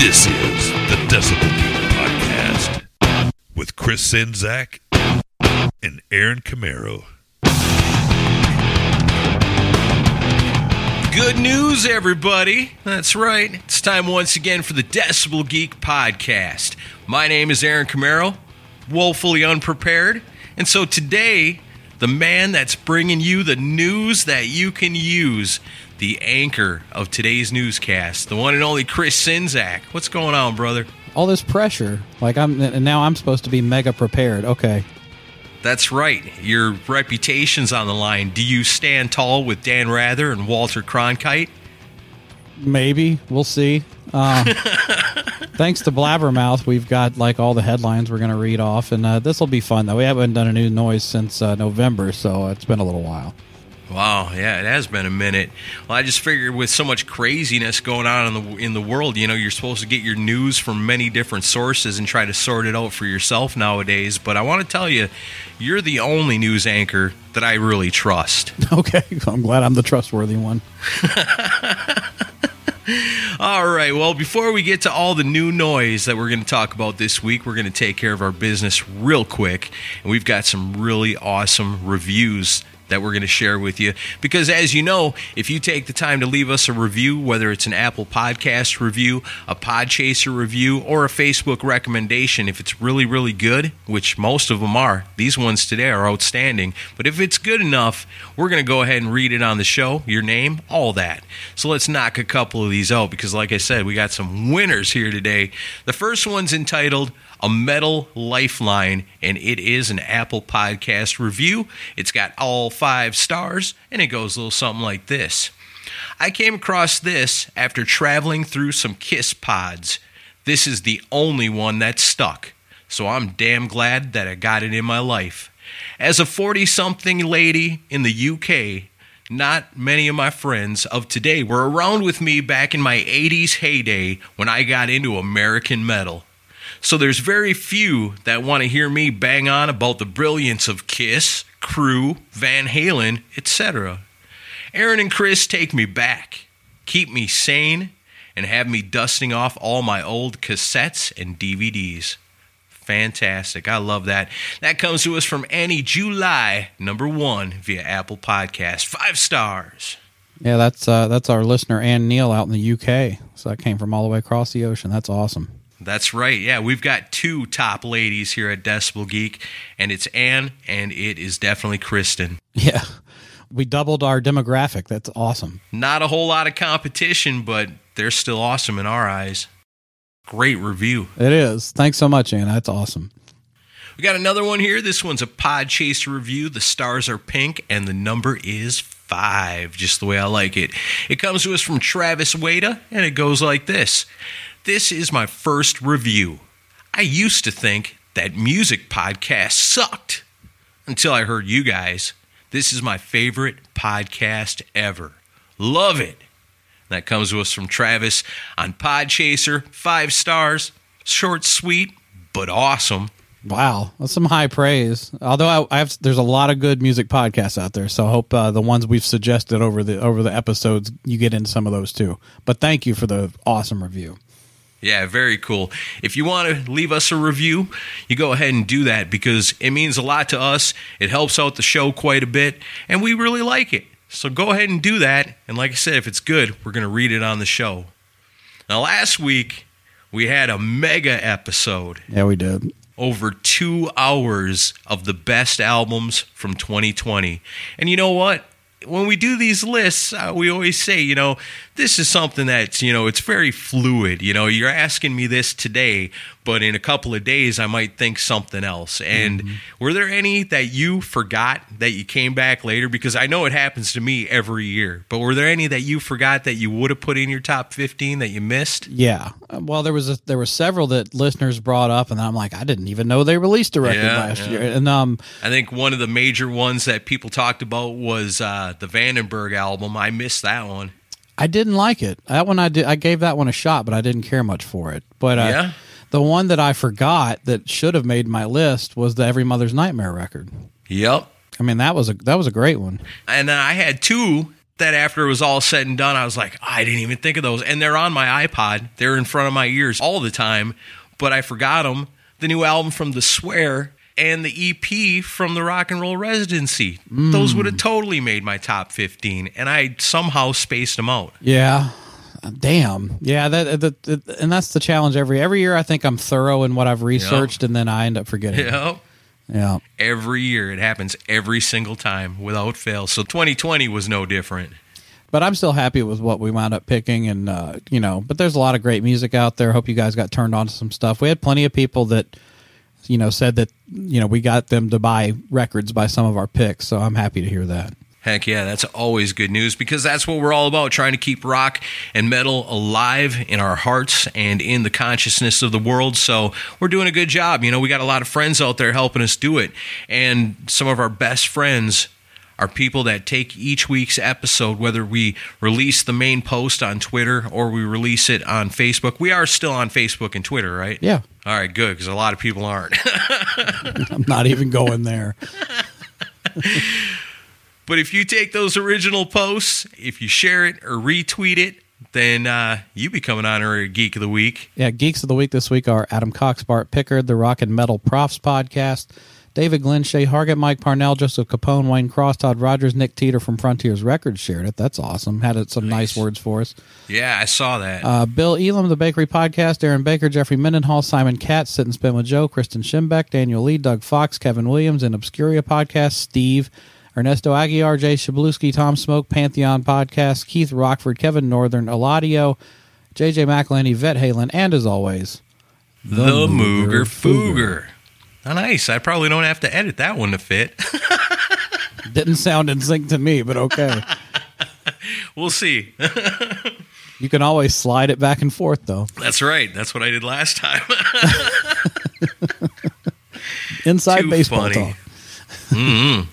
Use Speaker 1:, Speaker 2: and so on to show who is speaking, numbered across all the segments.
Speaker 1: This is the Decibel Geek Podcast with Chris Czynszak and Aaron Camaro.
Speaker 2: Good news, everybody. That's right. It's time once again for the Decibel Geek Podcast. My name is Aaron Camaro, woefully unprepared. And so today, the man that's bringing you the news that you can use, the anchor of today's newscast, the one and only Chris Czynszak. What's going on, brother?
Speaker 3: all this pressure. Like I'm and now I'm supposed to be mega prepared. Okay.
Speaker 2: That's right. Your reputation's on the line. Do you stand tall with Dan Rather and Walter Cronkite?
Speaker 3: Maybe. We'll see. Uh, thanks to Blabbermouth, we've got like all the headlines we're going to read off, and uh, this will be fun though. We haven't done a new noise since uh, November, so it's been a little while.
Speaker 2: Wow, yeah, it has been a minute. Well, I just figured with so much craziness going on in the in the world, you know, you're supposed to get your news from many different sources and try to sort it out for yourself nowadays. But I want to tell you, you're the only news anchor that I really trust.
Speaker 3: Okay, I'm glad I'm the trustworthy one.
Speaker 2: All right. Well, before we get to all the new noise that we're going to talk about this week, we're going to take care of our business real quick. And we've got some really awesome reviews that we're going to share with you. Because as you know, if you take the time to leave us a review, whether it's an Apple Podcast review, a Podchaser review, or a Facebook recommendation, if it's really, really good, which most of them are, these ones today are outstanding. But if it's good enough, we're going to go ahead and read it on the show, your name, all that. So let's knock a couple of these out because, like I said, we got some winners here today. The first one's entitled a metal lifeline, and it is an Apple Podcast review. It's got all five stars, and it goes a little something like this. I came across this after traveling through some Kiss pods. This is the only one that stuck, so I'm damn glad that I got it in my life. As a 40 something lady in the UK, not many of my friends of today were around with me back in my 80s heyday when I got into American metal. So there's very few that want to hear me bang on about the brilliance of Kiss, Crüe, Van Halen, etc. Aaron and Chris take me back, keep me sane, and have me dusting off all my old cassettes and DVDs. Fantastic. I love that. That comes to us from Annie July, number one, via Apple Podcast. Five stars.
Speaker 3: Yeah, that's uh, that's our listener Ann Neal out in the UK. So that came from all the way across the ocean. That's awesome.
Speaker 2: That's right. Yeah, we've got two top ladies here at Decibel Geek, and it's Anne and it is definitely Kristen.
Speaker 3: Yeah, we doubled our demographic. That's awesome.
Speaker 2: Not a whole lot of competition, but they're still awesome in our eyes. Great review.
Speaker 3: It is. Thanks so much, Ann. That's awesome.
Speaker 2: We got another one here. This one's a Pod Podchaser review. The stars are pink, and the number is five, just the way I like it. It comes to us from Travis Wada, and it goes like this. This is my first review. I used to think that music podcasts sucked until I heard you guys. This is my favorite podcast ever. Love it. That comes to us from Travis on Podchaser. Five stars. Short, sweet, but awesome.
Speaker 3: Wow, that's some high praise. Although I, I have, there's a lot of good music podcasts out there, so I hope uh, the ones we've suggested over the over the episodes you get into some of those too. But thank you for the awesome review.
Speaker 2: Yeah, very cool. If you want to leave us a review, you go ahead and do that because it means a lot to us. It helps out the show quite a bit, and we really like it. So go ahead and do that. And like I said, if it's good, we're going to read it on the show. Now, last week, we had a mega episode
Speaker 3: Yeah, we did.
Speaker 2: over two hours of the best albums from 2020. And you know what? When we do these lists, uh, we always say, you know, this is something that's, you know, it's very fluid. You know, you're asking me this today, but in a couple of days, I might think something else. And were there any that you forgot that you came back later? Because I know it happens to me every year, but were there any that you forgot that you would have put in your top 15 that you missed?
Speaker 3: Yeah. Uh, Well, there was a, there were several that listeners brought up, and I'm like, I didn't even know they released a record
Speaker 2: Yeah,
Speaker 3: last
Speaker 2: yeah.
Speaker 3: year. And um,
Speaker 2: I think one of the major ones that people talked about was uh, the Vandenberg album. I missed that one.
Speaker 3: I didn't like it. That one I did. I gave that one a shot, but I didn't care much for it. But uh,
Speaker 2: Yeah?
Speaker 3: the one that I forgot that should have made my list was the Every Mother's Nightmare record.
Speaker 2: Yep.
Speaker 3: I mean, that was a that was a great one.
Speaker 2: And then I had two that after it was all said and done, I was like, I didn't even think of those. And they're on my iPod. They're in front of my ears all the time, but I forgot them. The new album from The Swear and the EP from the Rock and Roll Residency. Those would have totally made my top 15. And I somehow spaced them out.
Speaker 3: Yeah. Damn. Yeah. That, that, that and that's the challenge every every year. I think I'm thorough in what I've researched, and then I end up forgetting.
Speaker 2: Yep.
Speaker 3: Yeah.
Speaker 2: Every year. It happens every single time without fail. So 2020 was no different.
Speaker 3: But I'm still happy with what we wound up picking, and uh, you know. But there's a lot of great music out there. Hope you guys got turned on to some stuff. We had plenty of people that, you know, said that you know we got them to buy records by some of our picks. So I'm happy to hear that.
Speaker 2: Heck yeah, that's always good news because that's what we're all about trying to keep rock and metal alive in our hearts and in the consciousness of the world. So we're doing a good job. You know, we got a lot of friends out there helping us do it. And some of our best friends are people that take each week's episode, whether we release the main post on Twitter or we release it on Facebook. We are still on Facebook and Twitter, right?
Speaker 3: Yeah.
Speaker 2: All right, good, because a lot of people aren't.
Speaker 3: I'm not even going there.
Speaker 2: But if you take those original posts, if you share it or retweet it, then uh, you become an honorary geek of the week.
Speaker 3: Yeah, geeks of the week this week are Adam Cox, Bart Pickard, the Rock and Metal Profs podcast, David Glenn, Shay Hargett, Mike Parnell, Joseph Capone, Wayne Cross, Todd Rogers, Nick Teeter from Frontiers Records shared it. That's awesome. Had it, some nice. words for us.
Speaker 2: Yeah, I saw that.
Speaker 3: Uh, Bill Elam, the Bakery Podcast, Aaron Baker, Jeffrey Mendenhall, Simon Katz, Sit and Spin with Joe, Kristen Schimbeck, Daniel Lee, Doug Fox, Kevin Williams, and Obscuria Podcast, Steve, Ernesto Aguiar, Jay Shabluski, Tom Smoke, Pantheon Podcast, Keith Rockford, Kevin Northern, Eladio, JJ McElhenney, Vet Halen, and as always,
Speaker 2: the, Mooger Fooger. Oh, Oh, nice. I probably don't have to edit that one to fit.
Speaker 3: Didn't sound in sync to me, but okay.
Speaker 2: we'll see.
Speaker 3: You can always slide it back and forth, though.
Speaker 2: That's right. That's what I did last time.
Speaker 3: Inside
Speaker 2: Too
Speaker 3: baseball
Speaker 2: funny.
Speaker 3: talk. Mm-hmm.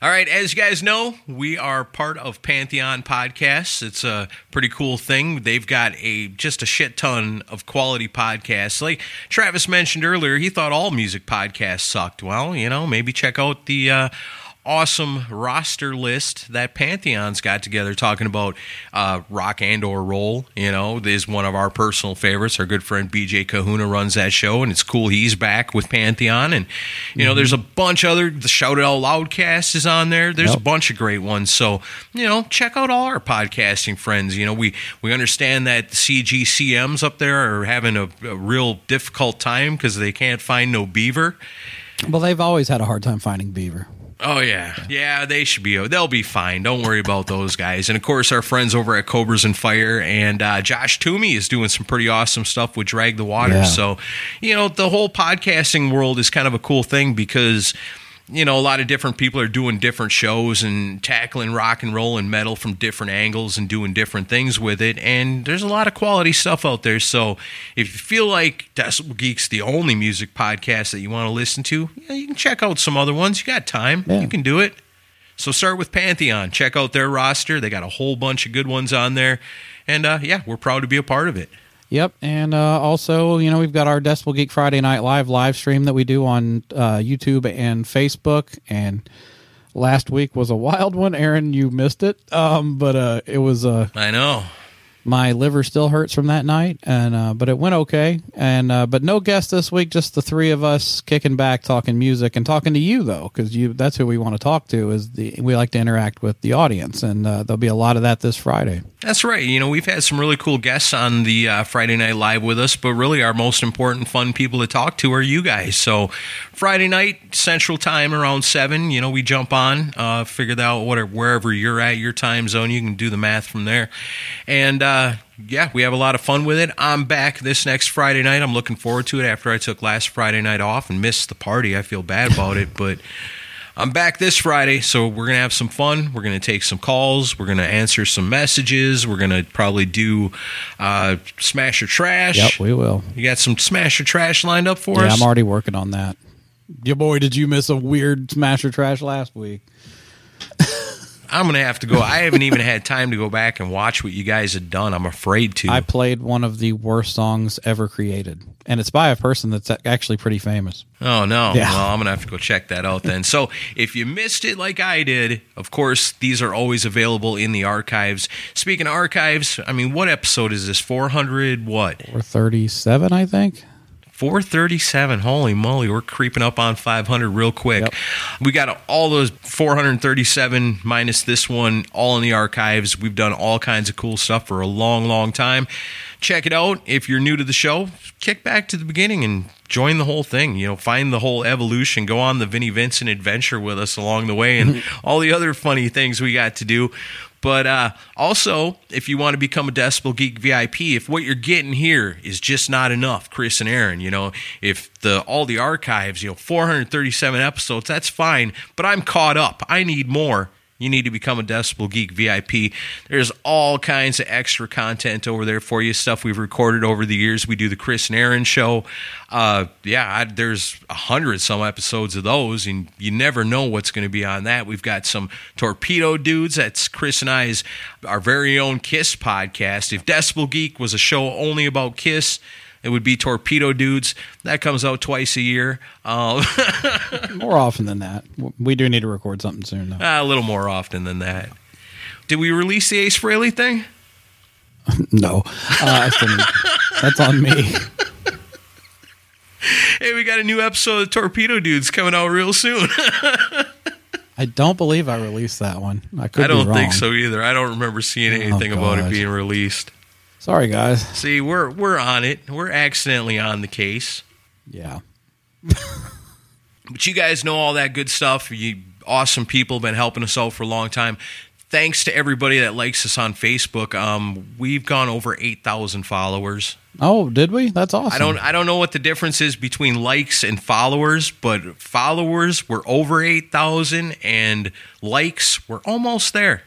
Speaker 2: All right, as you guys know, we are part of Pantheon Podcasts. It's a pretty cool thing. They've got a just a shit ton of quality podcasts. Like Travis mentioned earlier, he thought all music podcasts sucked. Well, you know, maybe check out the uh, awesome roster list that Pantheon's got together, talking about uh, rock and or roll. You know, is one of our personal favorites. Our good friend BJ Kahuna runs that show, and it's cool he's back with Pantheon. And you know, there's a bunch other. The Shout It Out Loudcast is on there. There's
Speaker 3: Yep.
Speaker 2: a bunch of great ones. So you know, check out all our podcasting friends. You know, we we understand that the CGCMs up there are having a, a real difficult time because they can't find no beaver.
Speaker 3: Well, they've always had a hard time finding beaver.
Speaker 2: Oh yeah, yeah. They should be. They'll be fine. Don't worry about those guys. And of course, our friends over at Cobras and Fire and uh, Josh Toomey is doing some pretty awesome stuff with Drag the Water.
Speaker 3: Yeah.
Speaker 2: So, you know, the whole podcasting world is kind of a cool thing because. You know, a lot of different people are doing different shows and tackling rock and roll and metal from different angles and doing different things with it. And there's a lot of quality stuff out there. So if you feel like Decibel Geek's the only music podcast that you want to listen to, yeah, you can check out some other ones. You got time.
Speaker 3: Yeah.
Speaker 2: You can do it. So start with Pantheon. Check out their roster. They got a whole bunch of good ones on there. And uh, yeah, we're proud to be a part of it.
Speaker 3: Yep, and uh, also, you know, we've got our Decibel Geek Friday Night Live live stream that we do on uh, YouTube and Facebook. And last week was a wild one, Aaron. You missed it, um, but uh, it was uh,
Speaker 2: I know.
Speaker 3: My liver still hurts from that night, and uh, but it went okay. And uh, but no guest this week, just the three of us kicking back, talking music, and talking to you though, because you that's who we want to talk to. Is the we like to interact with the audience, and uh, there'll be a lot of that this Friday.
Speaker 2: That's right. You know, we've had some really cool guests on the uh, Friday Night Live with us, but really our most important, fun people to talk to are you guys. So, Friday night, Central Time around 7, you know, we jump on, uh, figure out what, wherever you're at, your time zone, you can do the math from there. And, uh, yeah, we have a lot of fun with it. I'm back this next Friday night. I'm looking forward to it after I took last Friday night off and missed the party. I feel bad about it, but I'm back this Friday, so we're going to have some fun. We're going to take some calls. We're going to answer some messages. We're going to probably do uh, Smash or Trash.
Speaker 3: Yep, we will.
Speaker 2: You got some Smash or Trash lined up for us.
Speaker 3: Yeah,
Speaker 2: us?
Speaker 3: I'm already working on that. Your boy, did you miss a weird Smash smasher trash last week?
Speaker 2: I'm going to have to go. I haven't even had time to go back and watch what you guys had done. I'm afraid to.
Speaker 3: I played one of the worst songs ever created, and it's by a person that's actually pretty famous.
Speaker 2: Oh no!
Speaker 3: Yeah.
Speaker 2: Well, I'm gonna have to go check that out then. So, if you missed it like I did, of course these are always available in the archives. Speaking of archives, I mean, what episode is this? 400 what?
Speaker 3: Or 37, I think.
Speaker 2: 437. Holy moly, we're creeping up on 500 real quick.
Speaker 3: Yep.
Speaker 2: We got all those 437 minus this one all in the archives. We've done all kinds of cool stuff for a long, long time. Check it out. If you're new to the show, kick back to the beginning and join the whole thing. You know, find the whole evolution. Go on the Vinnie Vincent adventure with us along the way and all the other funny things we got to do. But uh, also, if you want to become a Decibel Geek VIP, if what you're getting here is just not enough, Chris and Aaron, you know, if the all the archives, you know, 437 episodes, that's fine. But I'm caught up. I need more. You need to become a Decibel Geek VIP. There's all kinds of extra content over there for you, stuff we've recorded over the years. We do the Chris and Aaron show. Uh, yeah, I, there's a hundred some episodes of those, and you never know what's going to be on that. We've got some Torpedo Dudes. That's Chris and I's, our very own Kiss podcast. If Decibel Geek was a show only about Kiss, it would be Torpedo Dudes. That comes out twice a year. Um,
Speaker 3: More often than that. We do need to record something soon, though.
Speaker 2: a little more often than that. Did we release the Ace Frehley thing?
Speaker 3: No. Uh, I still need- that's on me.
Speaker 2: Hey, we got a new episode of Torpedo Dudes coming out real soon.
Speaker 3: I don't believe I released that one. I could
Speaker 2: I don't think so either. I don't remember seeing anything about it being released.
Speaker 3: Sorry, guys.
Speaker 2: See, we're we're on it. We're accidentally on the case.
Speaker 3: Yeah.
Speaker 2: But you guys know all that good stuff. You awesome people have been helping us out for a long time. Thanks to everybody that likes us on Facebook. Um, we've gone over eight thousand followers.
Speaker 3: Oh, did we? That's awesome.
Speaker 2: I don't I don't know what the difference is between likes and followers, but followers were over eight thousand and likes were almost there.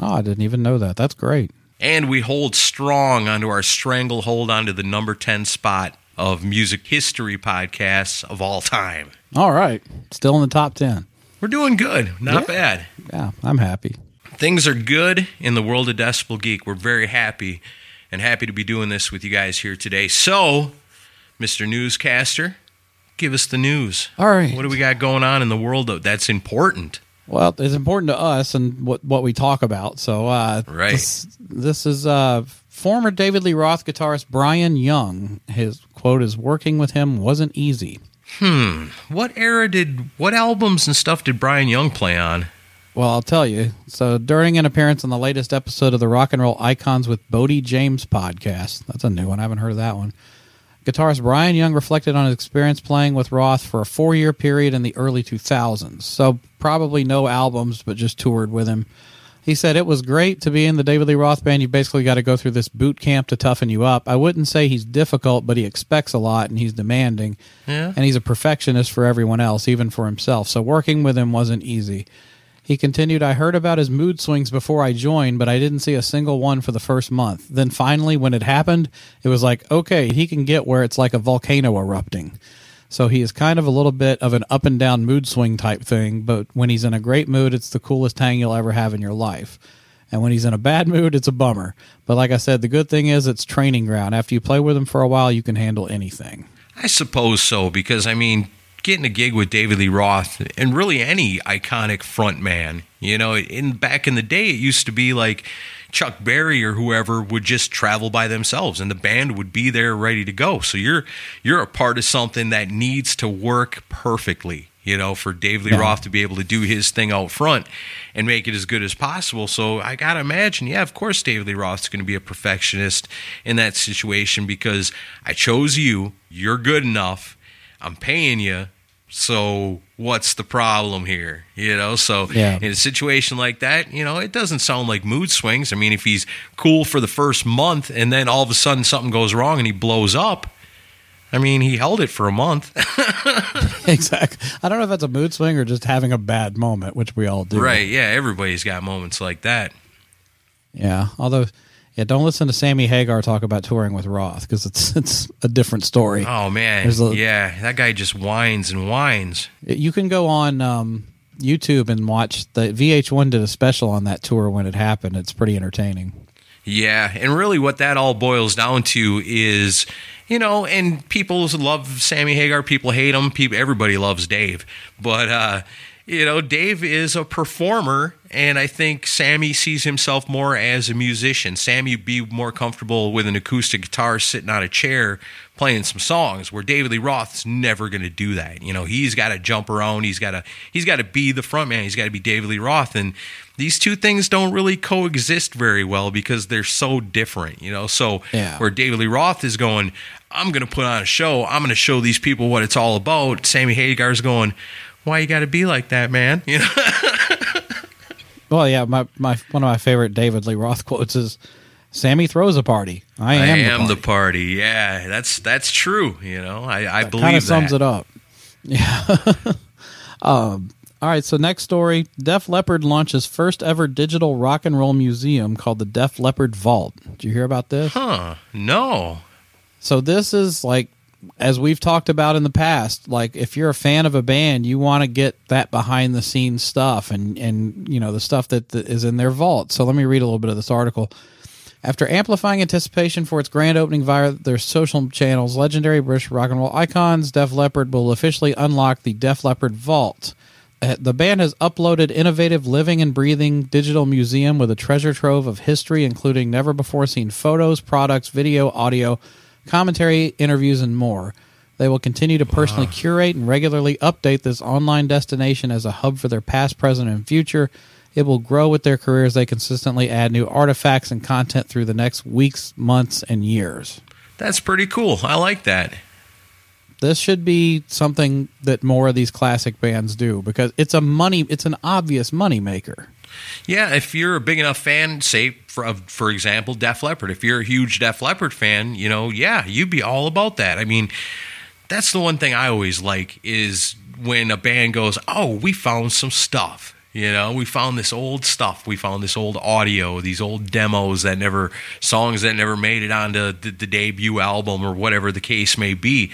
Speaker 3: Oh, I didn't even know that. That's great.
Speaker 2: And we hold strong onto our stranglehold onto the number ten spot of music history podcasts of all time.
Speaker 3: All right. Still in the top 10.
Speaker 2: We're doing good. Not
Speaker 3: Yeah.
Speaker 2: bad.
Speaker 3: Yeah, I'm happy.
Speaker 2: things are good in the world of Decibel Geek. We're very happy and happy to be doing this with you guys here today. So, Mr. Newscaster, give us the news.
Speaker 3: All right.
Speaker 2: What do we got going on in the world that's important?
Speaker 3: Well, it's important to us and what what we talk about. So, uh,
Speaker 2: Right.
Speaker 3: This, this is uh, former David Lee Roth guitarist Brian Young. His quote is, "Working with him wasn't easy." Hmm.
Speaker 2: What era did, what albums and stuff did Brian Young play on?
Speaker 3: Well, I'll tell you. So, during an appearance on the latest episode of the Rock and Roll Icons with Bodie James podcast, that's a new one. I haven't heard of that one. Guitarist Brian Young reflected on his experience playing with Roth for a four year period in the early 2000s. So, probably no albums, but just toured with him. He said it was great to be in the David Lee Roth band. You basically got to go through this boot camp to toughen you up. I wouldn't say he's difficult, but he expects a lot and he's demanding.
Speaker 2: Yeah.
Speaker 3: And he's a perfectionist for everyone else, even for himself. So working with him wasn't easy. He continued, I heard about his mood swings before I joined, but I didn't see a single one for the first month. Then finally, when it happened, it was like, okay, he can get where it's like a volcano erupting. So he is kind of a little bit of an up and down mood swing type thing, but when he's in a great mood, it's the coolest hang you'll ever have in your life. And when he's in a bad mood, it's a bummer. But like I said, the good thing is it's training ground. After you play with him for a while, you can handle anything.
Speaker 2: I suppose so, because I mean, getting a gig with David Lee Roth and really any iconic front man. You know, in back in the day, it used to be like Chuck Berry or whoever would just travel by themselves, and the band would be there ready to go. So you're you're a part of something that needs to work perfectly. You know, for Dave Lee
Speaker 3: Yeah.
Speaker 2: Roth to be able to do his thing out front and make it as good as possible. So I gotta imagine, yeah, of course, David Lee Roth's going to be a perfectionist in that situation because I chose you. You're good enough. I'm paying you. So what's the problem here? You know, so
Speaker 3: Yeah.
Speaker 2: in a situation like that, you know, it doesn't sound like mood swings. I mean, if he's cool for the first month and then all of a sudden something goes wrong and he blows up, I mean, he held it for a month.
Speaker 3: exactly. I don't know if that's a mood swing or just having a bad moment, which we all do.
Speaker 2: right. Yeah. Everybody's got moments like that.
Speaker 3: Yeah. Although, yeah, don't listen to Sammy Hagar talk about touring with Roth because it's it's a different story.
Speaker 2: Oh, man.
Speaker 3: A-
Speaker 2: yeah. That guy just whines and whines.
Speaker 3: You can go on um, YouTube and watch the VH1 did a special on that tour when it happened. It's pretty entertaining.
Speaker 2: Yeah, and really what that all boils down to is, you know, and people love Sammy Hagar, people hate him, people everybody loves Dave. But uh, you know, Dave is a performer and I think Sammy sees himself more as a musician. Sammy would be more comfortable with an acoustic guitar sitting on a chair playing some songs where David Lee Roth's never going to do that. You know, he's got to jump around, he's got to he's got to be the front man, he's got to be David Lee Roth and these two things don't really coexist very well because they're so different, you know. So
Speaker 3: Yeah.
Speaker 2: where David Lee Roth is going, I'm going to put on a show. I'm going to show these people what it's all about. Sammy Hagar's going, why you got to be like that, man? You know.
Speaker 3: Well, yeah, my, my one of my favorite David Lee Roth quotes is Sammy throws a party. I
Speaker 2: I
Speaker 3: am,
Speaker 2: am
Speaker 3: the
Speaker 2: the
Speaker 3: party.
Speaker 2: party. Yeah, that's that's true. You know, I, I believe
Speaker 3: kind of sums it up. Yeah. um, all right. So next story: Def Leppard launches first ever digital rock and roll museum called the Def Leppard Vault. Did you hear about this?
Speaker 2: Huh? No.
Speaker 3: So this is like, as we've talked about in the past, like if you're a fan of a band, you want to get that behind the scenes stuff and and you know the stuff that, is in their vault. So let me read a little bit of this article. After amplifying anticipation for its grand opening via their social channels, legendary British rock and roll icons Def Leppard will officially unlock the Def Leppard Vault. Uh, The band has uploaded innovative living and breathing digital museum with a treasure trove of history, including never before seen photos, products, video, audio, commentary, interviews, and more. They will continue to personally curate and regularly update this online destination as a hub for their past, present, and future. It will grow with their careers. they consistently add new artifacts and content through the next weeks, months, and years.
Speaker 2: That's pretty cool. I like that.
Speaker 3: This should be something that more of these classic bands do because it's a money it's an obvious money maker.
Speaker 2: Yeah, if you're a big enough fan, say for for example, Def Leppard. If you're a huge Def Leppard fan, you know, yeah, you'd be all about that. I mean, that's the one thing I always like is when a band goes, "Oh, we found some stuff." You know, we found this old stuff. We found this old audio, these old demos that never, songs that never made it onto the, the debut album or whatever the case may be.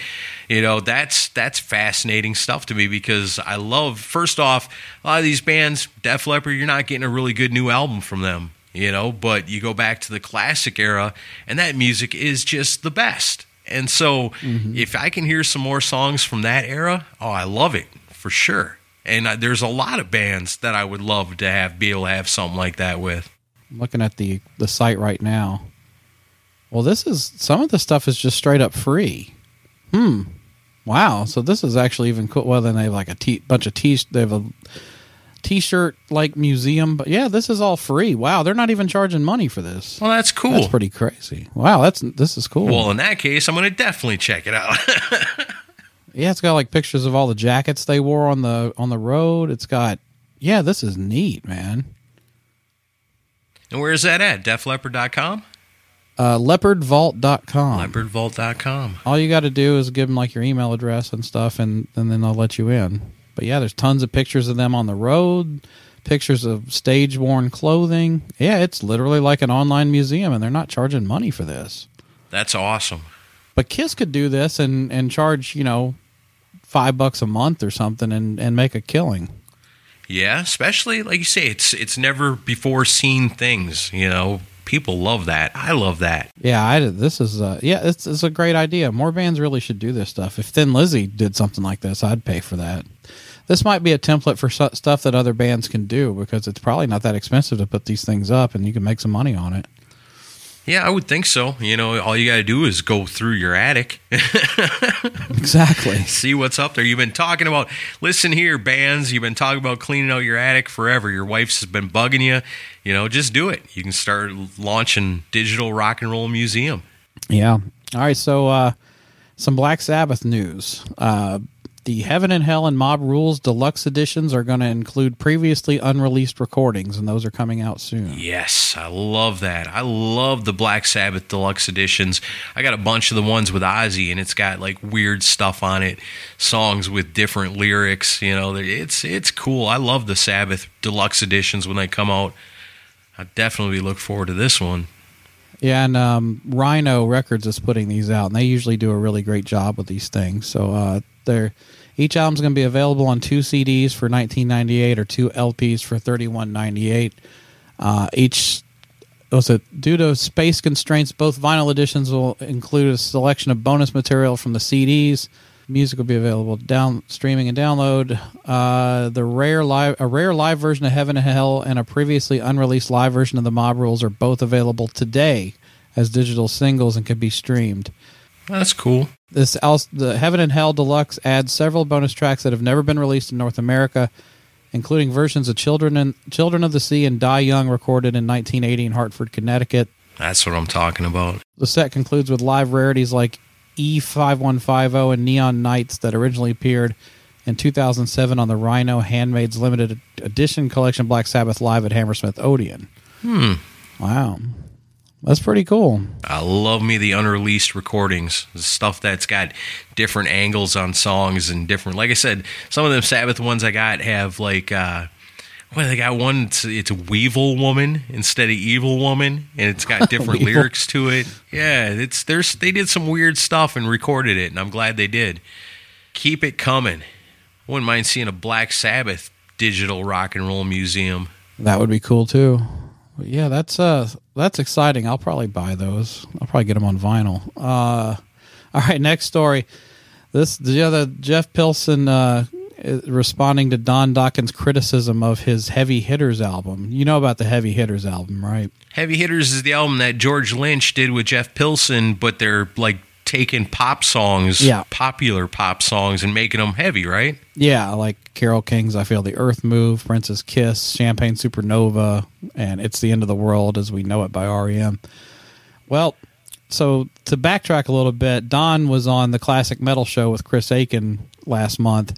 Speaker 2: You know, that's that's fascinating stuff to me because I love. First off, a lot of these bands, Def Leppard, you're not getting a really good new album from them. You know, but you go back to the classic era, and that music is just the best. And so, mm-hmm. if I can hear some more songs from that era, oh, I love it for sure. And uh, there's a lot of bands that I would love to have be able to have something like that with.
Speaker 3: I'm looking at the the site right now. Well, this is some of the stuff is just straight up free. Hmm. Wow. So this is actually even cool. Well, then they have like a t- bunch of t. They have a t-shirt like museum, but yeah, this is all free. Wow, they're not even charging money for this.
Speaker 2: Well, that's cool.
Speaker 3: That's pretty crazy. Wow, that's this is cool.
Speaker 2: well, in that case, I'm going to definitely check it out.
Speaker 3: yeah, it's got like pictures of all the jackets they wore on the on the road. It's got yeah, this is neat, man.
Speaker 2: and where is that at? DefLeppard.com?
Speaker 3: Uh, leppardvault.com.
Speaker 2: Leppardvault.com.
Speaker 3: All you got to do is give them like your email address and stuff, and, and then they'll let you in. But yeah, there's tons of pictures of them on the road, pictures of stage worn clothing. Yeah, it's literally like an online museum, and they're not charging money for this.
Speaker 2: That's awesome.
Speaker 3: But Kiss could do this and, and charge, you know, five bucks a month or something and, and make a killing.
Speaker 2: Yeah, especially like you say, it's it's never before seen things. You know, People love that. I love that.
Speaker 3: Yeah, I this is uh, yeah, it's it's a great idea. More bands really should do this stuff. If Thin Lizzy did something like this, I'd pay for that. This might be a template for stuff that other bands can do because it's probably not that expensive to put these things up, and you can make some money on it.
Speaker 2: Yeah, I would think so. You know, all you got to do is go through your attic,
Speaker 3: Exactly.
Speaker 2: see what's up there. You've been talking about, listen here, bands. You've been talking about cleaning out your attic forever. Your wife's been bugging you. You know, just do it. You can start launching digital rock and roll museum.
Speaker 3: Yeah. All right. So, uh, some Black Sabbath news. Uh, the Heaven and Hell and Mob Rules deluxe editions are going to include previously unreleased recordings, and those are coming out soon.
Speaker 2: Yes, I love that. I love the Black Sabbath deluxe editions. I got a bunch of the ones with Ozzy, and it's got like weird stuff on it, songs with different lyrics. You know, it's it's cool. I love the Sabbath deluxe editions when they come out. I definitely look forward to this one.
Speaker 3: Yeah, and um, Rhino Records is putting these out, and they usually do a really great job with these things. So uh, they're each album's going to be available on two CDs for 1998 or two LPs for 31.98. Uh, each was it due to space constraints, both vinyl editions will include a selection of bonus material from the CDs. Music will be available down streaming and download. Uh, the rare live a rare live version of Heaven and Hell and a previously unreleased live version of the Mob Rules are both available today as digital singles and can be streamed.
Speaker 2: That's cool.
Speaker 3: This else, the Heaven and Hell Deluxe adds several bonus tracks that have never been released in North America, including versions of Children and Children of the Sea and Die Young recorded in 1980 in Hartford, Connecticut.
Speaker 2: That's what I'm talking about.
Speaker 3: The set concludes with live rarities like E5150 and Neon Knights that originally appeared in 2007 on the Rhino Handmade's Limited Edition Collection Black Sabbath Live at Hammersmith Odeon.
Speaker 2: Hmm.
Speaker 3: Wow. That's pretty cool.
Speaker 2: I love me the unreleased recordings, the stuff that's got different angles on songs and different. Like I said, some of them Sabbath ones I got have like, uh, well, they got one. It's, it's Weevil Woman instead of Evil Woman, and it's got different lyrics to it. Yeah, it's there's they did some weird stuff and recorded it, and I'm glad they did. Keep it coming. Wouldn't mind seeing a Black Sabbath digital rock and roll museum.
Speaker 3: That would be cool too. But yeah, that's uh that's exciting. I'll probably buy those. I'll probably get them on vinyl. Uh, all right, next story. This the other Jeff Pilson uh, Uh, responding to Don Dokken's criticism of his Heavy Hitters album. You know about the Heavy Hitters album, right?
Speaker 2: Heavy Hitters is the album that George Lynch did with Jeff Pilson, but they're like taking pop songs,
Speaker 3: Yeah.
Speaker 2: popular pop songs, and making them heavy, right?
Speaker 3: Yeah, like Carole King's "I Feel the Earth Move," Prince's "Kiss," "Champagne Supernova," and "It's the End of the World as We Know It" by REM. Well, so to backtrack a little bit, Don was on the Classic Metal Show with Chris Akin last month,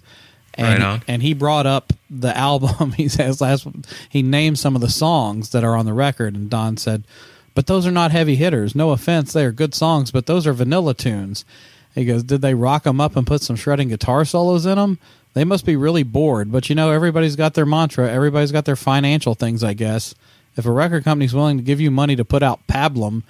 Speaker 3: and
Speaker 2: Right
Speaker 3: and he brought up the album. He says last he named some of the songs that are on the record, and Don said, "But those are not heavy hitters. No offense, they are good songs, but those are vanilla tunes." He goes, "Did they rock them up and put some shredding guitar solos in them?" They must be really bored, but you know, everybody's got their mantra. Everybody's got their financial things, I guess. If a record company's willing to give you money to put out pablum,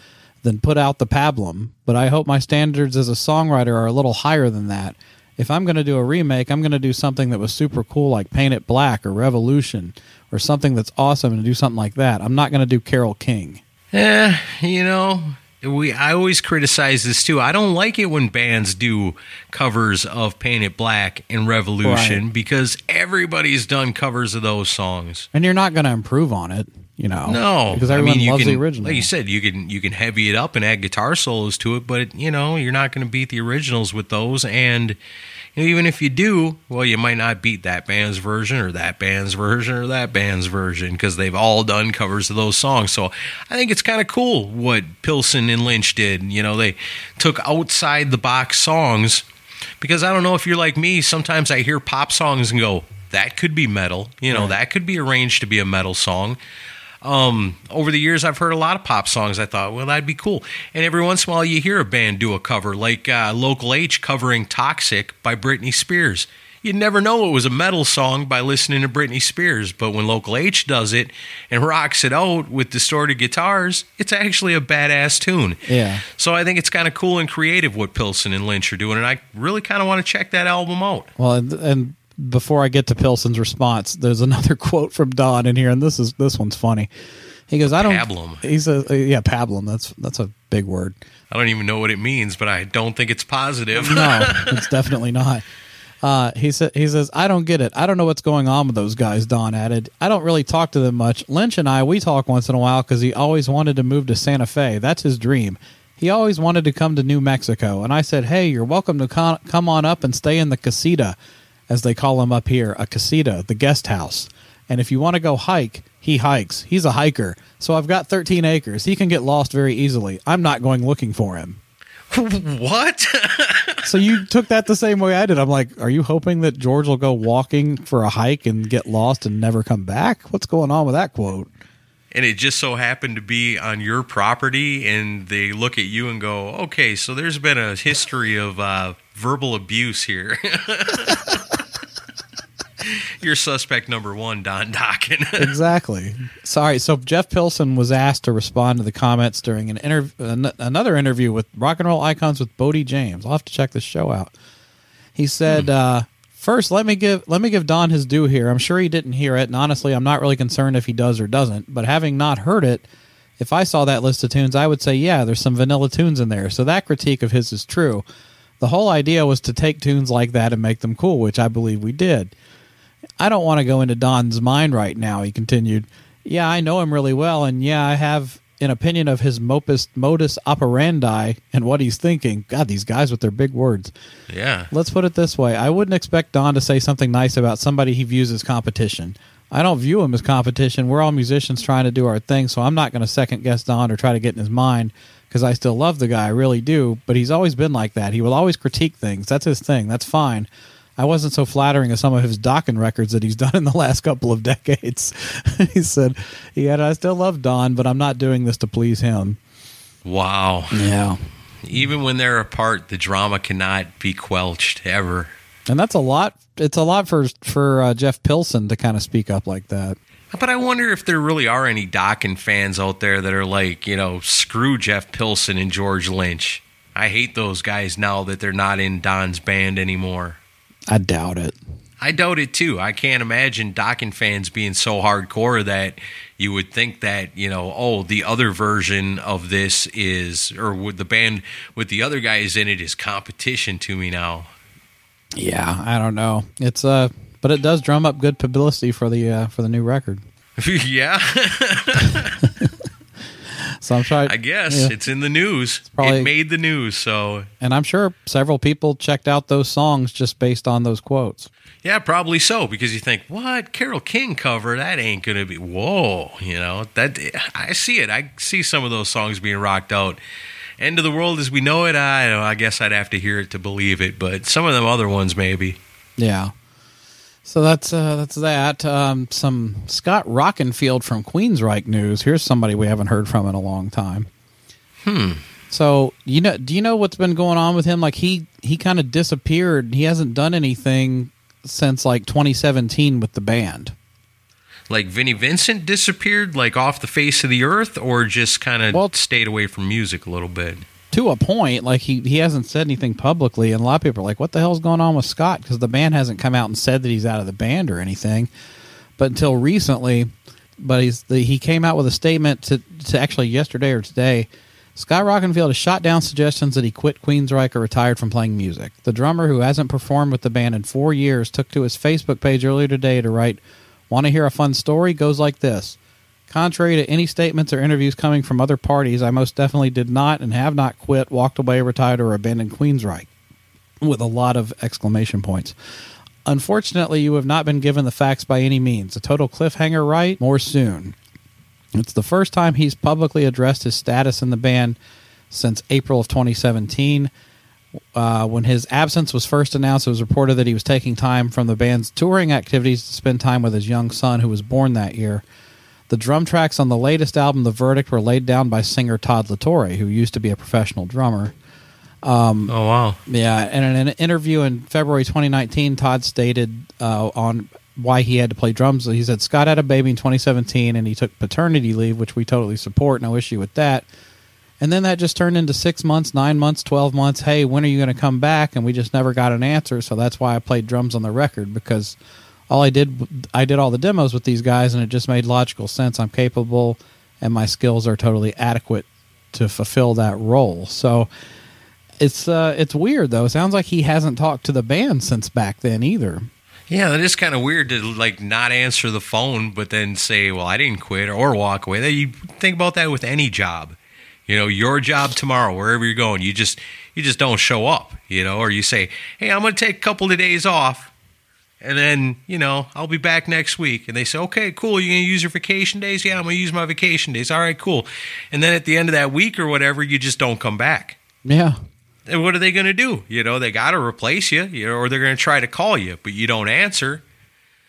Speaker 3: then put out the pablum. But I hope my standards as a songwriter are a little higher than that. If I'm going to do a remake, I'm going to do something that was super cool, like Paint It Black or Revolution, or something that's awesome, and do something like that. I'm not going to do Carole King.
Speaker 2: Eh, you know, we I always criticize this too. I don't like it when bands do covers of Paint It Black and Revolution
Speaker 3: Right.
Speaker 2: because everybody's done covers of those songs.
Speaker 3: And you're not going to improve on it, you know.
Speaker 2: No,
Speaker 3: because
Speaker 2: I
Speaker 3: everyone
Speaker 2: mean, you
Speaker 3: loves
Speaker 2: can,
Speaker 3: the original.
Speaker 2: Like you said, you can you can heavy it up and add guitar solos to it, but you know you're not going to beat the originals with those. And you know, even if you do, well, you might not beat that band's version or that band's version or that band's version because they've all done covers of those songs. So I think it's kind of cool what Pilson and Lynch did. You know, they took outside the box songs because I don't know if you're like me. Sometimes I hear pop songs and go, that could be metal. You know, that could be arranged to be a metal song. Um, over the years, I've heard a lot of pop songs. I thought, well, that'd be cool. And every once in a while, you hear a band do a cover, like uh, Local H covering "Toxic" by Britney Spears. You'd never know it was a metal song by listening to Britney Spears, but when Local H does it and rocks it out with distorted guitars, it's actually a badass tune.
Speaker 3: Yeah.
Speaker 2: So I think it's kind of cool and creative what Pilson and Lynch are doing, and I really kind of want to check that album out.
Speaker 3: Well, and, and before I get to Pilson's response, there's another quote from Don in here, and this is this one's funny. He goes, I don't.
Speaker 2: Pablum.
Speaker 3: He says, uh, yeah, pablum. That's that's a big word.
Speaker 2: I don't even know what it means, but I don't think it's positive.
Speaker 3: No, it's definitely not. Uh, he said, he says, I don't get it. I don't know what's going on with those guys. Don added, I don't really talk to them much. Lynch and I, we talk once in a while because he always wanted to move to Santa Fe. That's his dream. He always wanted to come to New Mexico, and I said, Hey, you're welcome to con- come on up and stay in the casita, as they call them up here, a casita, the guest house. And if you want to go hike, he hikes. He's a hiker. So I've got 13 acres. He can get lost very easily. I'm not going looking for him.
Speaker 2: what?
Speaker 3: So you took that the same way I did. I'm like, are you hoping that George will go walking for a hike and get lost and never come back? What's going on with that quote?
Speaker 2: and it just so happened to be on your property, and they look at you and go, okay, so there's been a history of uh, verbal abuse here. You're suspect number one, Don Dokken.
Speaker 3: Exactly. Sorry. So Jeff Pilson was asked to respond to the comments during an interview, an- another interview with rock and roll icons with Bodie James. I'll have to check this show out. He said, uh, First, let me give let me give Don his due here. I'm sure he didn't hear it, and honestly, I'm not really concerned if he does or doesn't. But having not heard it, if I saw that list of tunes, I would say, yeah, there's some vanilla tunes in there. So that critique of his is true. The whole idea was to take tunes like that and make them cool, which I believe we did. I don't want to go into Don's mind right now, he continued. Yeah, I know him really well, and yeah, I have an opinion of his mopus, modus operandi and what he's thinking. God, these guys with their big words.
Speaker 2: yeah.
Speaker 3: Let's put it this way I wouldn't expect Don to say something nice about somebody he views as competition. I don't view him as competition. We're all musicians trying to do our thing, so I'm not going to second guess Don or try to get in his mind because I still love the guy. I really do. But he's always been like that. He will always critique things. That's his thing. That's fine. I wasn't so flattering as some of his Dokken records that he's done in the last couple of decades. he said, Yeah, I still love Don, but I'm not doing this to please him.
Speaker 2: Wow.
Speaker 3: Yeah.
Speaker 2: Even when they're apart, the drama cannot be quelched ever.
Speaker 3: And that's a lot. It's a lot for for uh, Jeff Pilson to kind of speak up like that.
Speaker 2: But I wonder if there really are any Dokken fans out there that are like, you know, screw Jeff Pilson and George Lynch. I hate those guys now that they're not in Don's band anymore.
Speaker 3: I doubt it.
Speaker 2: I doubt it too. I can't imagine Dokken fans being so hardcore that you would think that, you know, oh, the other version of this is, or with the band with the other guys in it is competition to me now.
Speaker 3: Yeah, I don't know. It's uh, but it does drum up good publicity for the uh, for the new record.
Speaker 2: yeah,
Speaker 3: So I'm trying.
Speaker 2: I guess
Speaker 3: Yeah.
Speaker 2: it's in the news.
Speaker 3: probably-
Speaker 2: it made the news, so
Speaker 3: and I'm sure several people checked out those songs just based on those quotes.
Speaker 2: Yeah, probably so because you think, what Carole King cover? That ain't gonna be. Whoa, you know that. I see it. I see some of those songs being rocked out. End of the world as we know it. I I guess I'd have to hear it to believe it, but some of them other ones maybe.
Speaker 3: Yeah. So that's uh, that's that. Um, some Scott Rockenfield from Queensryche news. Here's somebody we haven't heard from in a long time. Hmm. So you know, do you know what's been going on with him? Like he he kind of disappeared. He hasn't done anything since like 2017 with the band.
Speaker 2: Like Vinnie Vincent disappeared, like off the face of the earth, or just kind of
Speaker 3: Well-
Speaker 2: stayed away from music a little bit.
Speaker 3: To a point, like he he hasn't said anything publicly, and a lot of people are like, "What the hell's going on with Scott?" Because the band hasn't come out and said that he's out of the band or anything. But until recently, but he's the, he came out with a statement to to actually yesterday or today. Scott Rockenfield has shot down suggestions that he quit Queensryche or retired from playing music. The drummer, who hasn't performed with the band in four years, took to his Facebook page earlier today to write, "Want to hear a fun story? Goes like this." Contrary to any statements or interviews coming from other parties, I most definitely did not and have not quit, walked away, retired, or abandoned Queensryche. With a lot of exclamation points. Unfortunately, you have not been given the facts by any means. A total cliffhanger, right? More soon. It's the first time he's publicly addressed his status in the band since April of 2017. Uh, when his absence was first announced, it was reported that he was taking time from the band's touring activities to spend time with his young son, who was born that year. The drum tracks on the latest album, The Verdict, were laid down by singer Todd La Torre, who used to be a professional drummer.
Speaker 2: Oh wow!
Speaker 3: Yeah, and in an interview in February 2019, Todd stated uh, on why he had to play drums. He said Scott had a baby in 2017, and he took paternity leave, which we totally support. No issue with that. And then that just turned into six months, nine months, 12 months. Hey, when are you going to come back? And we just never got an answer. So that's why I played drums on the record because all I did, I did all the demos with these guys, and it just made logical sense. I'm capable and my skills are totally adequate to fulfill that role. So it's uh, it's weird though. It sounds like he hasn't talked to the band since back then either.
Speaker 2: Yeah, that is kind of weird to like not answer the phone, but then say, "Well, I didn't quit" or walk away. That you think about that with any job. You know, your job tomorrow, wherever you're going, you just you just don't show up. You know, or you say, "Hey, I'm going to take a couple of days off." And then, you know, I'll be back next week. And they say, okay, cool. You're going to use your vacation days? Yeah, I'm going to use my vacation days. All right, cool. And then at the end of that week or whatever, you just don't come back.
Speaker 3: Yeah.
Speaker 2: And what are they going to do? You know, they got to replace you, you know, or they're going to try to call you, but you don't answer.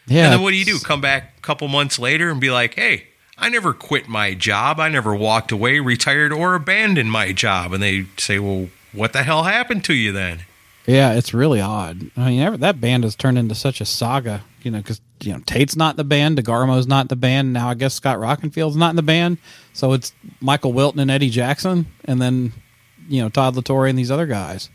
Speaker 3: Yeah.
Speaker 2: And then what do you do? Come back a couple months later and be like, hey, I never quit my job. I never walked away, retired, or abandoned my job. And they say, well, what the hell happened to you then?
Speaker 3: Yeah, it's really odd. I mean, ever, that band has turned into such a saga, you know, because you know Tate's not the band, DeGarmo's not the band. Now I guess Scott Rockenfield's not in the band, so it's Michael Wilton and Eddie Jackson, and then you know Todd La and these other guys.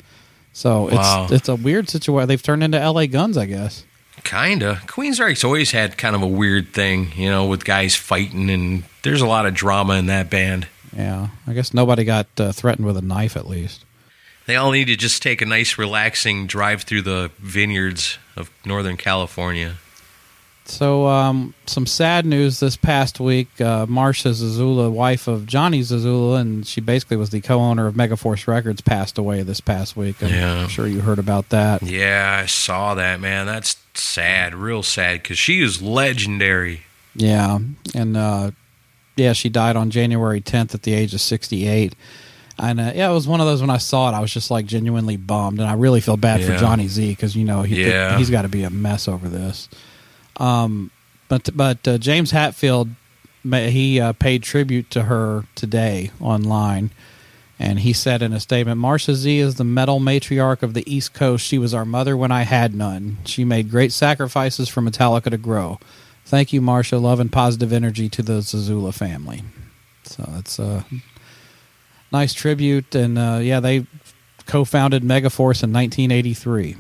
Speaker 3: So
Speaker 2: Wow.
Speaker 3: it's it's a weird situation. They've turned into L.A. Guns, I guess.
Speaker 2: Kinda. Queensryche's always had kind of a weird thing, you know, with guys fighting, and there's a lot of drama in that band.
Speaker 3: Yeah, I guess nobody got uh, threatened with a knife at least.
Speaker 2: They all need to just take a nice, relaxing drive through the vineyards of Northern California.
Speaker 3: So, um, some sad news this past week. Uh, Marcia Zazula, wife of Johnny Zazula, and she basically was the co-owner of Megaforce Records, passed away this past week. I'm
Speaker 2: Yeah.
Speaker 3: sure you heard about that.
Speaker 2: Yeah, I saw that, man. That's sad, real sad, because she is legendary.
Speaker 3: Yeah, and uh, yeah, she died on January 10th at the age of 68. And uh, yeah, it was one of those when I saw it, I was just like genuinely bummed, and I really feel bad for Johnny Z because you know he
Speaker 2: Yeah.
Speaker 3: he's got to be a mess over this. Um, but but uh, James Hetfield he uh, paid tribute to her today online, and he said in a statement, "Marcia Z is the metal matriarch of the East Coast. She was our mother when I had none. She made great sacrifices for Metallica to grow. Thank you, Marcia. Love and positive energy to the Zazula family." So that's a nice tribute, and uh, yeah, they co-founded Megaforce in 1983.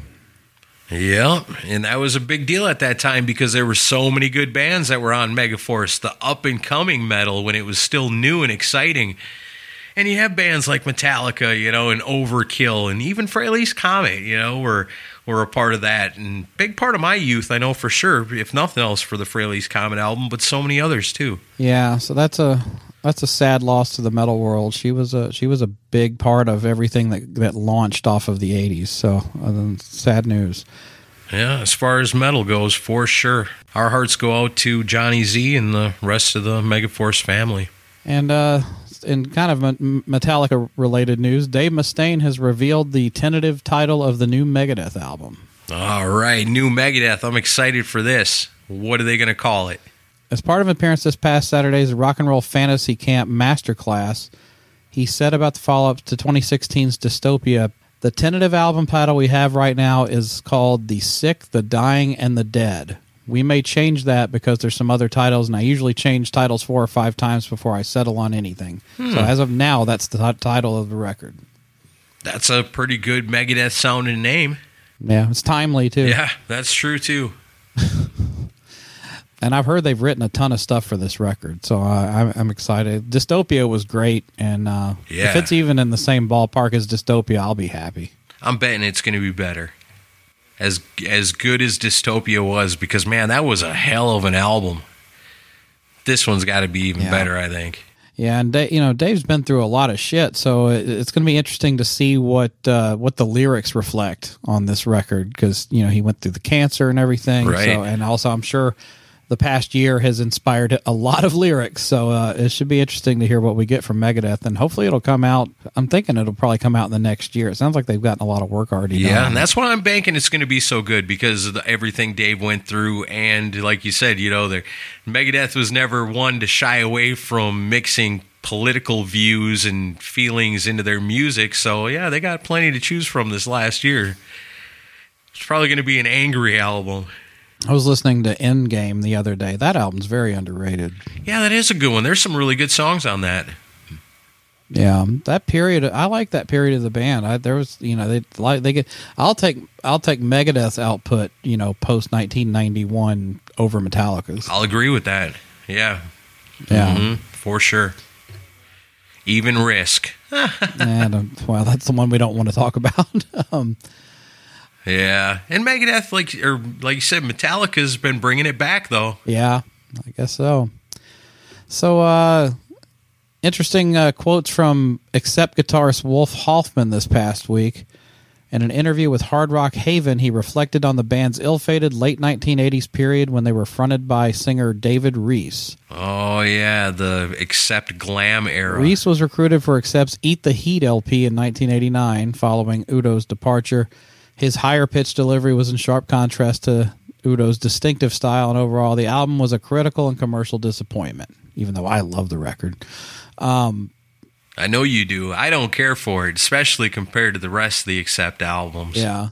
Speaker 2: Yeah, and that was a big deal at that time because there were so many good bands that were on Megaforce, the up and coming metal when it was still new and exciting. And you have bands like Metallica, you know, and Overkill, and even Frehley's Comet, you know, were were a part of that. And big part of my youth, I know for sure, if nothing else, for the Frehley's Comet album, but so many others too.
Speaker 3: Yeah, so that's a that's a sad loss to the metal world. She was a she was a big part of everything that that launched off of the 80s. So uh, sad news.
Speaker 2: Yeah, as far as metal goes, for sure. Our hearts go out to Johnny Z and the rest of the Megaforce family.
Speaker 3: And uh, in kind of Metallica related news, Dave Mustaine has revealed the tentative title of the new Megadeth album.
Speaker 2: All right, new Megadeth. I'm excited for this. What are they going to call it?
Speaker 3: As part of an appearance this past Saturday's Rock and Roll Fantasy Camp Masterclass, he said about the follow up to 2016's Dystopia the tentative album title we have right now is called The Sick, the Dying, and the Dead. We may change that because there's some other titles, and I usually change titles four or five times before I settle on anything. So hmm. as of now, that's the t- title of the record.
Speaker 2: That's a pretty good Megadeth sounding name.
Speaker 3: Yeah, it's timely too.
Speaker 2: Yeah, that's true too.
Speaker 3: And I've heard they've written a ton of stuff for this record, so I, I'm, I'm excited. Dystopia was great, and uh, if it's even in the same ballpark as Dystopia, I'll be happy.
Speaker 2: I'm betting it's going to be better. As as good as Dystopia was, because man, that was a hell of an album. This one's got to be even
Speaker 3: Yeah.
Speaker 2: better, I think.
Speaker 3: Yeah, and Da- you know Dave's been through a lot of shit, so it- it's going to be interesting to see what uh, what the lyrics reflect on this record because you know he went through the cancer and everything,
Speaker 2: Right.
Speaker 3: so and also I'm sure the past year has inspired a lot of lyrics, so uh, it should be interesting to hear what we get from Megadeth, and hopefully it'll come out. I'm thinking it'll probably come out in the next year. It sounds like they've gotten a lot of work already
Speaker 2: Yeah,
Speaker 3: done.
Speaker 2: and that's why I'm banking it's going to be so good because of the, everything Dave went through, and like you said, you know, the Megadeth was never one to shy away from mixing political views and feelings into their music. So yeah, they got plenty to choose from this last year. It's probably going to be an angry album.
Speaker 3: I was listening to Endgame the other day. That album's very underrated.
Speaker 2: Yeah, that is a good one. There's some really good songs on that.
Speaker 3: Yeah, that period. I like that period of the band. I, there was, you know, they like they get. I'll take I'll take Megadeth's output, you know, post nineteen ninety one over Metallica's.
Speaker 2: I'll agree with that. Yeah,
Speaker 3: Yeah,
Speaker 2: Mhm. for sure. Even risk.
Speaker 3: and well, that's the one we don't want to talk about. um,
Speaker 2: Yeah, and Megadeth, like or like you said, Metallica's been bringing it back though.
Speaker 3: yeah, I guess so. So, uh, interesting uh, quotes from Accept guitarist Wolf Hoffmann this past week. In an interview with Hard Rock Haven, he reflected on the band's ill-fated late 1980s period when they were fronted by singer David Reece.
Speaker 2: Oh yeah, the Accept glam era.
Speaker 3: Reece was recruited for Accept's Eat the Heat LP in 1989 following Udo's departure. His higher pitched delivery was in sharp contrast to Udo's distinctive style, and overall, the album was a critical and commercial disappointment, even though I love the record.
Speaker 2: I know you do. I don't care for it, especially compared to the rest of the Accept albums.
Speaker 3: Yeah.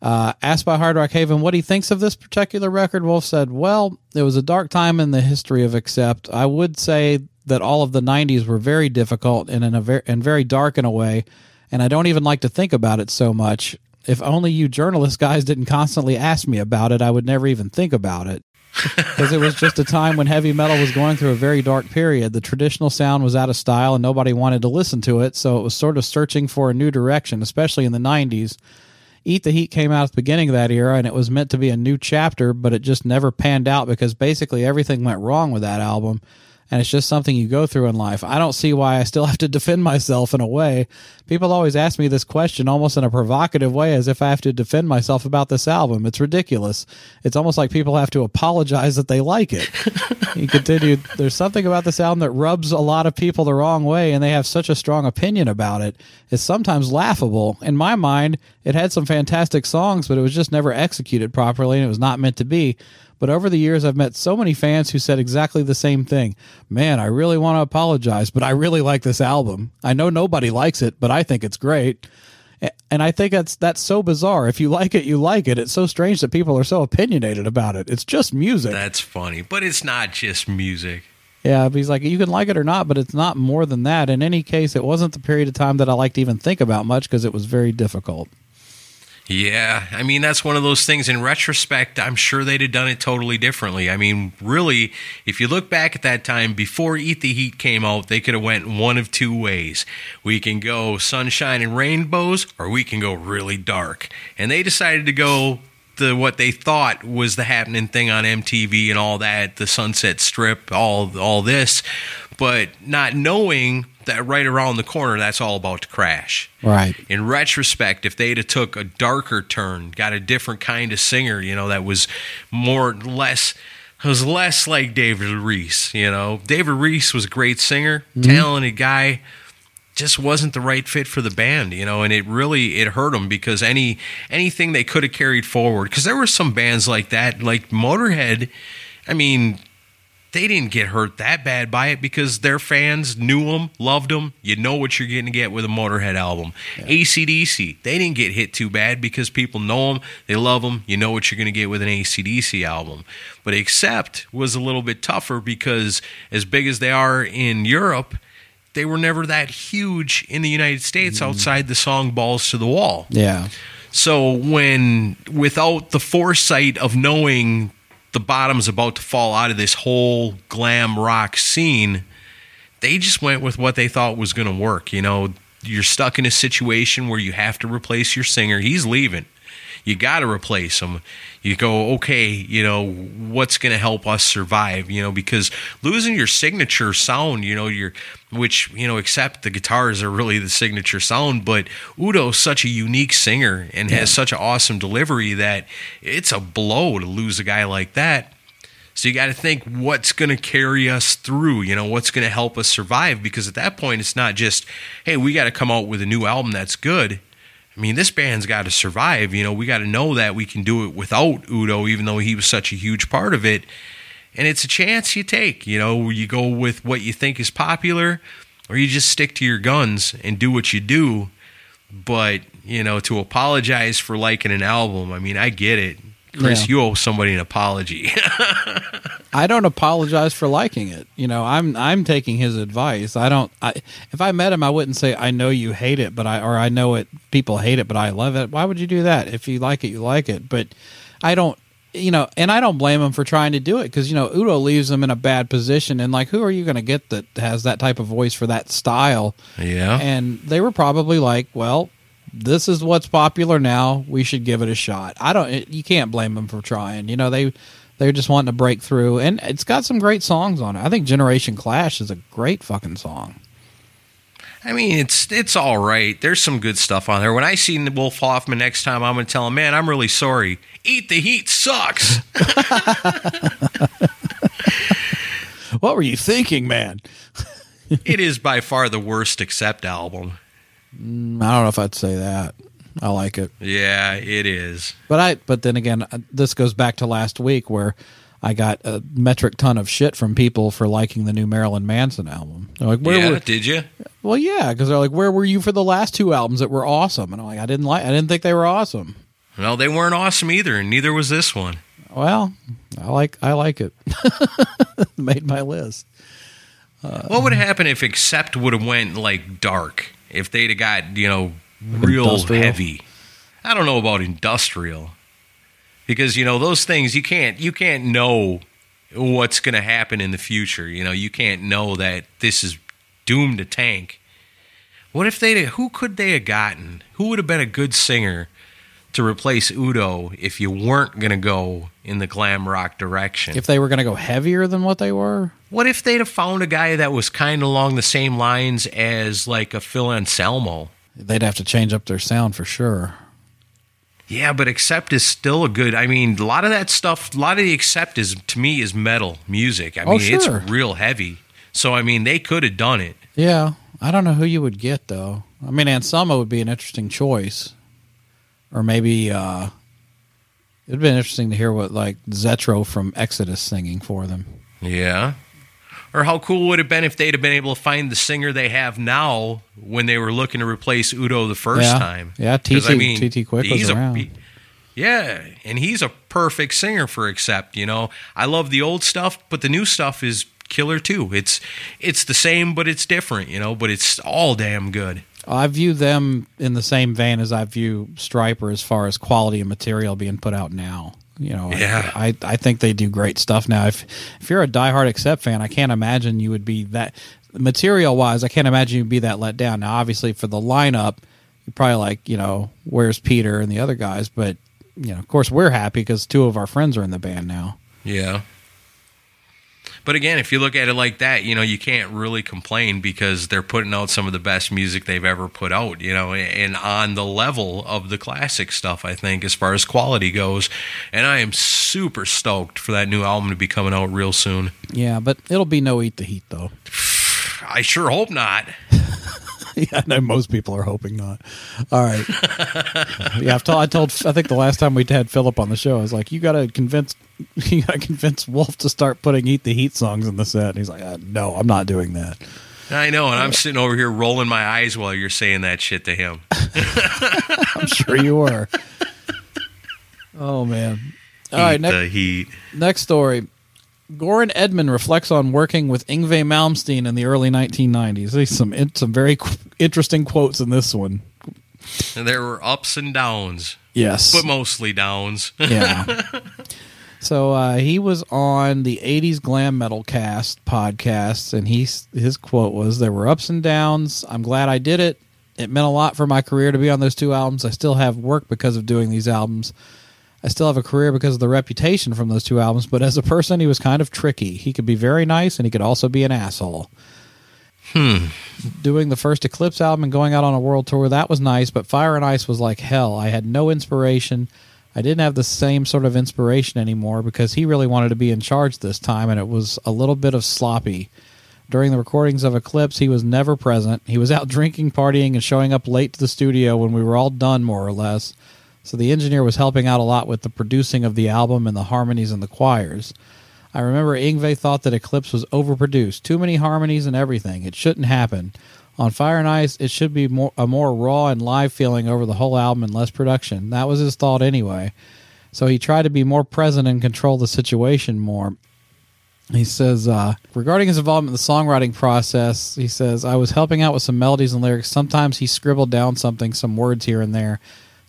Speaker 3: Uh, asked by Hard Rock Haven what he thinks of this particular record, Wolf said, Well, it was a dark time in the history of Accept. I would say that all of the 90s were very difficult and, in a ver- and very dark in a way, and I don't even like to think about it so much. If only you journalist guys didn't constantly ask me about it, I would never even think about it. Because it was just a time when heavy metal was going through a very dark period. The traditional sound was out of style and nobody wanted to listen to it, so it was sort of searching for a new direction, especially in the 90s. Eat the Heat came out at the beginning of that era, and it was meant to be a new chapter, but it just never panned out because basically everything went wrong with that album. And it's just something you go through in life. I don't see why I still have to defend myself in a way. People always ask me this question almost in a provocative way as if I have to defend myself about this album. It's ridiculous. It's almost like people have to apologize that they like it. he continued, There's something about this album that rubs a lot of people the wrong way, and they have such a strong opinion about it. It's sometimes laughable. In my mind, it had some fantastic songs, but it was just never executed properly, and it was not meant to be. But over the years, I've met so many fans who said exactly the same thing. Man, I really want to apologize, but I really like this album. I know nobody likes it, but I think it's great. And I think that's that's so bizarre. If you like it, you like it. It's so strange that people are so opinionated about it. It's just music.
Speaker 2: That's funny, but it's not just music.
Speaker 3: Yeah, but he's like, you can like it or not, but it's not more than that. In any case, it wasn't the period of time that I like to even think about much because it was very difficult.
Speaker 2: Yeah, I mean that's one of those things. In retrospect, I'm sure they'd have done it totally differently. I mean, really, if you look back at that time before "Eat the Heat" came out, they could have went one of two ways. We can go sunshine and rainbows, or we can go really dark. And they decided to go the what they thought was the happening thing on MTV and all that, the Sunset Strip, all all this, but not knowing that right around the corner, that's all about to crash
Speaker 3: Right.
Speaker 2: in retrospect, if they'd have took a darker turn, got a different kind of singer, you know, that was more less was less like David Reece, you know. David Reece was a great singer, mm-hmm. talented guy, just wasn't the right fit for the band, you know, and it really it hurt them because any anything they could have carried forward because there were some bands like that, like Motorhead. I mean, they didn't get hurt that bad by it because their fans knew them, loved them. You know what you're getting to get with a Motorhead album. ACDC, they didn't get hit too bad because people know them, they love them. You know what you're going to get with an ACDC album. But Accept was a little bit tougher because as big as they are in Europe, they were never that huge in the United States mm-hmm. outside the song Balls to the Wall.
Speaker 3: Yeah.
Speaker 2: So when without the foresight of knowing the bottom's about to fall out of this whole glam rock scene, they just went with what they thought was going to work. You know, you're stuck in a situation where you have to replace your singer. He's leaving. You got to replace them. You go, okay, you know, what's going to help us survive? You know, because losing your signature sound, you know, your which you know, except the guitars are really the signature sound, but Udo's such a unique singer and has such an awesome delivery that it's a blow to lose a guy like that. So you got to think what's going to carry us through, you know, what's going to help us survive because at that point it's not just, hey, we got to come out with a new album that's good. I mean, this band's got to survive, you know, we got to know that we can do it without Udo even though he was such a huge part of it. And it's a chance you take, you know, you go with what you think is popular or you just stick to your guns and do what you do. But, you know, to apologize for liking an album, I mean, I get it. Chris,
Speaker 3: Yeah.
Speaker 2: you owe somebody an apology.
Speaker 3: I don't apologize for liking it. You know, I'm I'm taking his advice. I don't. I, if I met him, I wouldn't say I know you hate it, but I or I know it. People hate it, but I love it. Why would you do that? If you like it, you like it. But I don't. you know, and I don't blame him for trying to do it because you know Udo leaves him in a bad position, and like, who are you going to get that has that type of voice for that style?
Speaker 2: Yeah.
Speaker 3: And they were probably like, well, this is what's popular now. We should give it a shot. I don't. You can't blame them for trying. You know, they they're just wanting to break through, and it's got some great songs on it. I think Generation Clash is a great fucking song.
Speaker 2: I mean, it's it's all right. There's some good stuff on there. When I see Wolf Hoffmann next time, I'm going to tell him, man, I'm really sorry. Eat the Heat sucks.
Speaker 3: What were you thinking, man?
Speaker 2: it is by far the worst Accept album.
Speaker 3: I don't know if I'd say that. I like it.
Speaker 2: Yeah, it is.
Speaker 3: But I but then again, uh, this goes back to last week where I got a metric ton of shit from people for liking the new Marilyn Manson album. They're like, where
Speaker 2: yeah,
Speaker 3: were?
Speaker 2: did you?
Speaker 3: Well, yeah, because they're like, where were you for the last two albums that were awesome? And I'm like, I didn't like, I didn't think they were awesome.
Speaker 2: No, they weren't awesome either, and neither was this one.
Speaker 3: Well, I like, I like it. Made my list.
Speaker 2: What would have happened if Accept would have went like dark? If they'd have got you know real
Speaker 3: Industrial?
Speaker 2: heavy. I don't know about industrial because you know those things you can't you can't know what's going to happen in the future. You know you can't know that this is doomed to tank. What if they who could they have gotten? Who would have been a good singer to replace Udo if you weren't going to go in the glam rock direction?
Speaker 3: If they were going to go heavier than what they were,
Speaker 2: What if they'd have found a guy that was kind of along the same lines as like a Phil Anselmo?
Speaker 3: they'd have to change up their sound for sure.
Speaker 2: Yeah, but Accept is still a good. I mean, a lot of that stuff, a lot of the Accept is to me is metal music. I
Speaker 3: Oh,
Speaker 2: mean,
Speaker 3: sure.
Speaker 2: it's real heavy. So I mean, they could have done it.
Speaker 3: Yeah, I don't know who you would get though. I mean, Anselmo would be an interesting choice, or maybe uh, it'd been interesting to hear what like Zetro from Exodus singing for them.
Speaker 2: Yeah. Or how cool would it have been if they'd have been able to find the singer they have now when they were looking to replace Udo the first
Speaker 3: Yeah.
Speaker 2: time?
Speaker 3: Yeah, TT TT Quick was
Speaker 2: a-
Speaker 3: around.
Speaker 2: he- yeah, and he's a perfect singer for Accept. You know, I love the old stuff, but the new stuff is killer too. It's it's the same, but it's different. You know, but it's all damn good.
Speaker 3: I view them in the same vein as I view Stryper as far as quality of material being put out now. You know, I-
Speaker 2: Yeah.
Speaker 3: I, I think they do great stuff now. If if you're a diehard Accept fan, I can't imagine you would be that material wise. I can't imagine you'd be that let down. Now, obviously, for the lineup, you're probably like, you know, where's Peter and the other guys? But you know, of course, we're happy because two of our friends are in the band now.
Speaker 2: Yeah. But again, if you look at it like that, you know, you can't really complain because they're putting out some of the best music they've ever put out, you know, and on the level of the classic stuff, I think, as far as quality goes. And I am super stoked for that new album to be coming out real soon.
Speaker 3: Yeah, but it'll be no Eat the Heat though.
Speaker 2: I sure hope not.
Speaker 3: yeah, I know most people are hoping not. All right. yeah, I've told, I told. I think the last time we had Philip on the show, I was like, "You got to convince, you got to convince Wolf to start putting "Eat the Heat" songs in the set." And he's like, uh, "No, I'm not doing that."
Speaker 2: I know, and I'm sitting over here rolling my eyes while you're saying that shit to him.
Speaker 3: I'm sure you were. oh man. All right,
Speaker 2: the heat.
Speaker 3: next story. Goran Edman reflects on working with Yngwie Malmsteen in the early 1990s. There's some some very interesting quotes in this one.
Speaker 2: And there were ups and downs,
Speaker 3: Yes,
Speaker 2: but mostly downs.
Speaker 3: Yeah. so uh, he was on the '80s glam metal cast podcast, and he his quote was, "There were ups and downs. I'm glad I did it. It meant a lot for my career to be on those two albums. I still have work because of doing these albums. I still have a career because of the reputation from those two albums. But as a person, he was kind of tricky. He could be very nice, and he could also be an asshole." Hmm. Doing the first Eclipse album and going out on a world tour, that was nice, but Fire and Ice was like hell. I had no inspiration. I didn't have the same sort of inspiration anymore because he really wanted to be in charge this time, and it was a little bit of sloppy. During the recordings of Eclipse, he was never present. He was out drinking, partying, and showing up late to the studio when we were all done, more or less. So the engineer was helping out a lot with the producing of the album and the harmonies and the choirs. I remember Yngwie thought that Eclipse was overproduced, too many harmonies and everything. It shouldn't happen. On Fire and Ice, it should be more a more raw and live feeling over the whole album and less production. That was his thought anyway. So he tried to be more present and control the situation more. He says, uh, regarding his involvement in the songwriting process, he says, I was helping out with some melodies and lyrics. Sometimes he scribbled down something, some words here and there.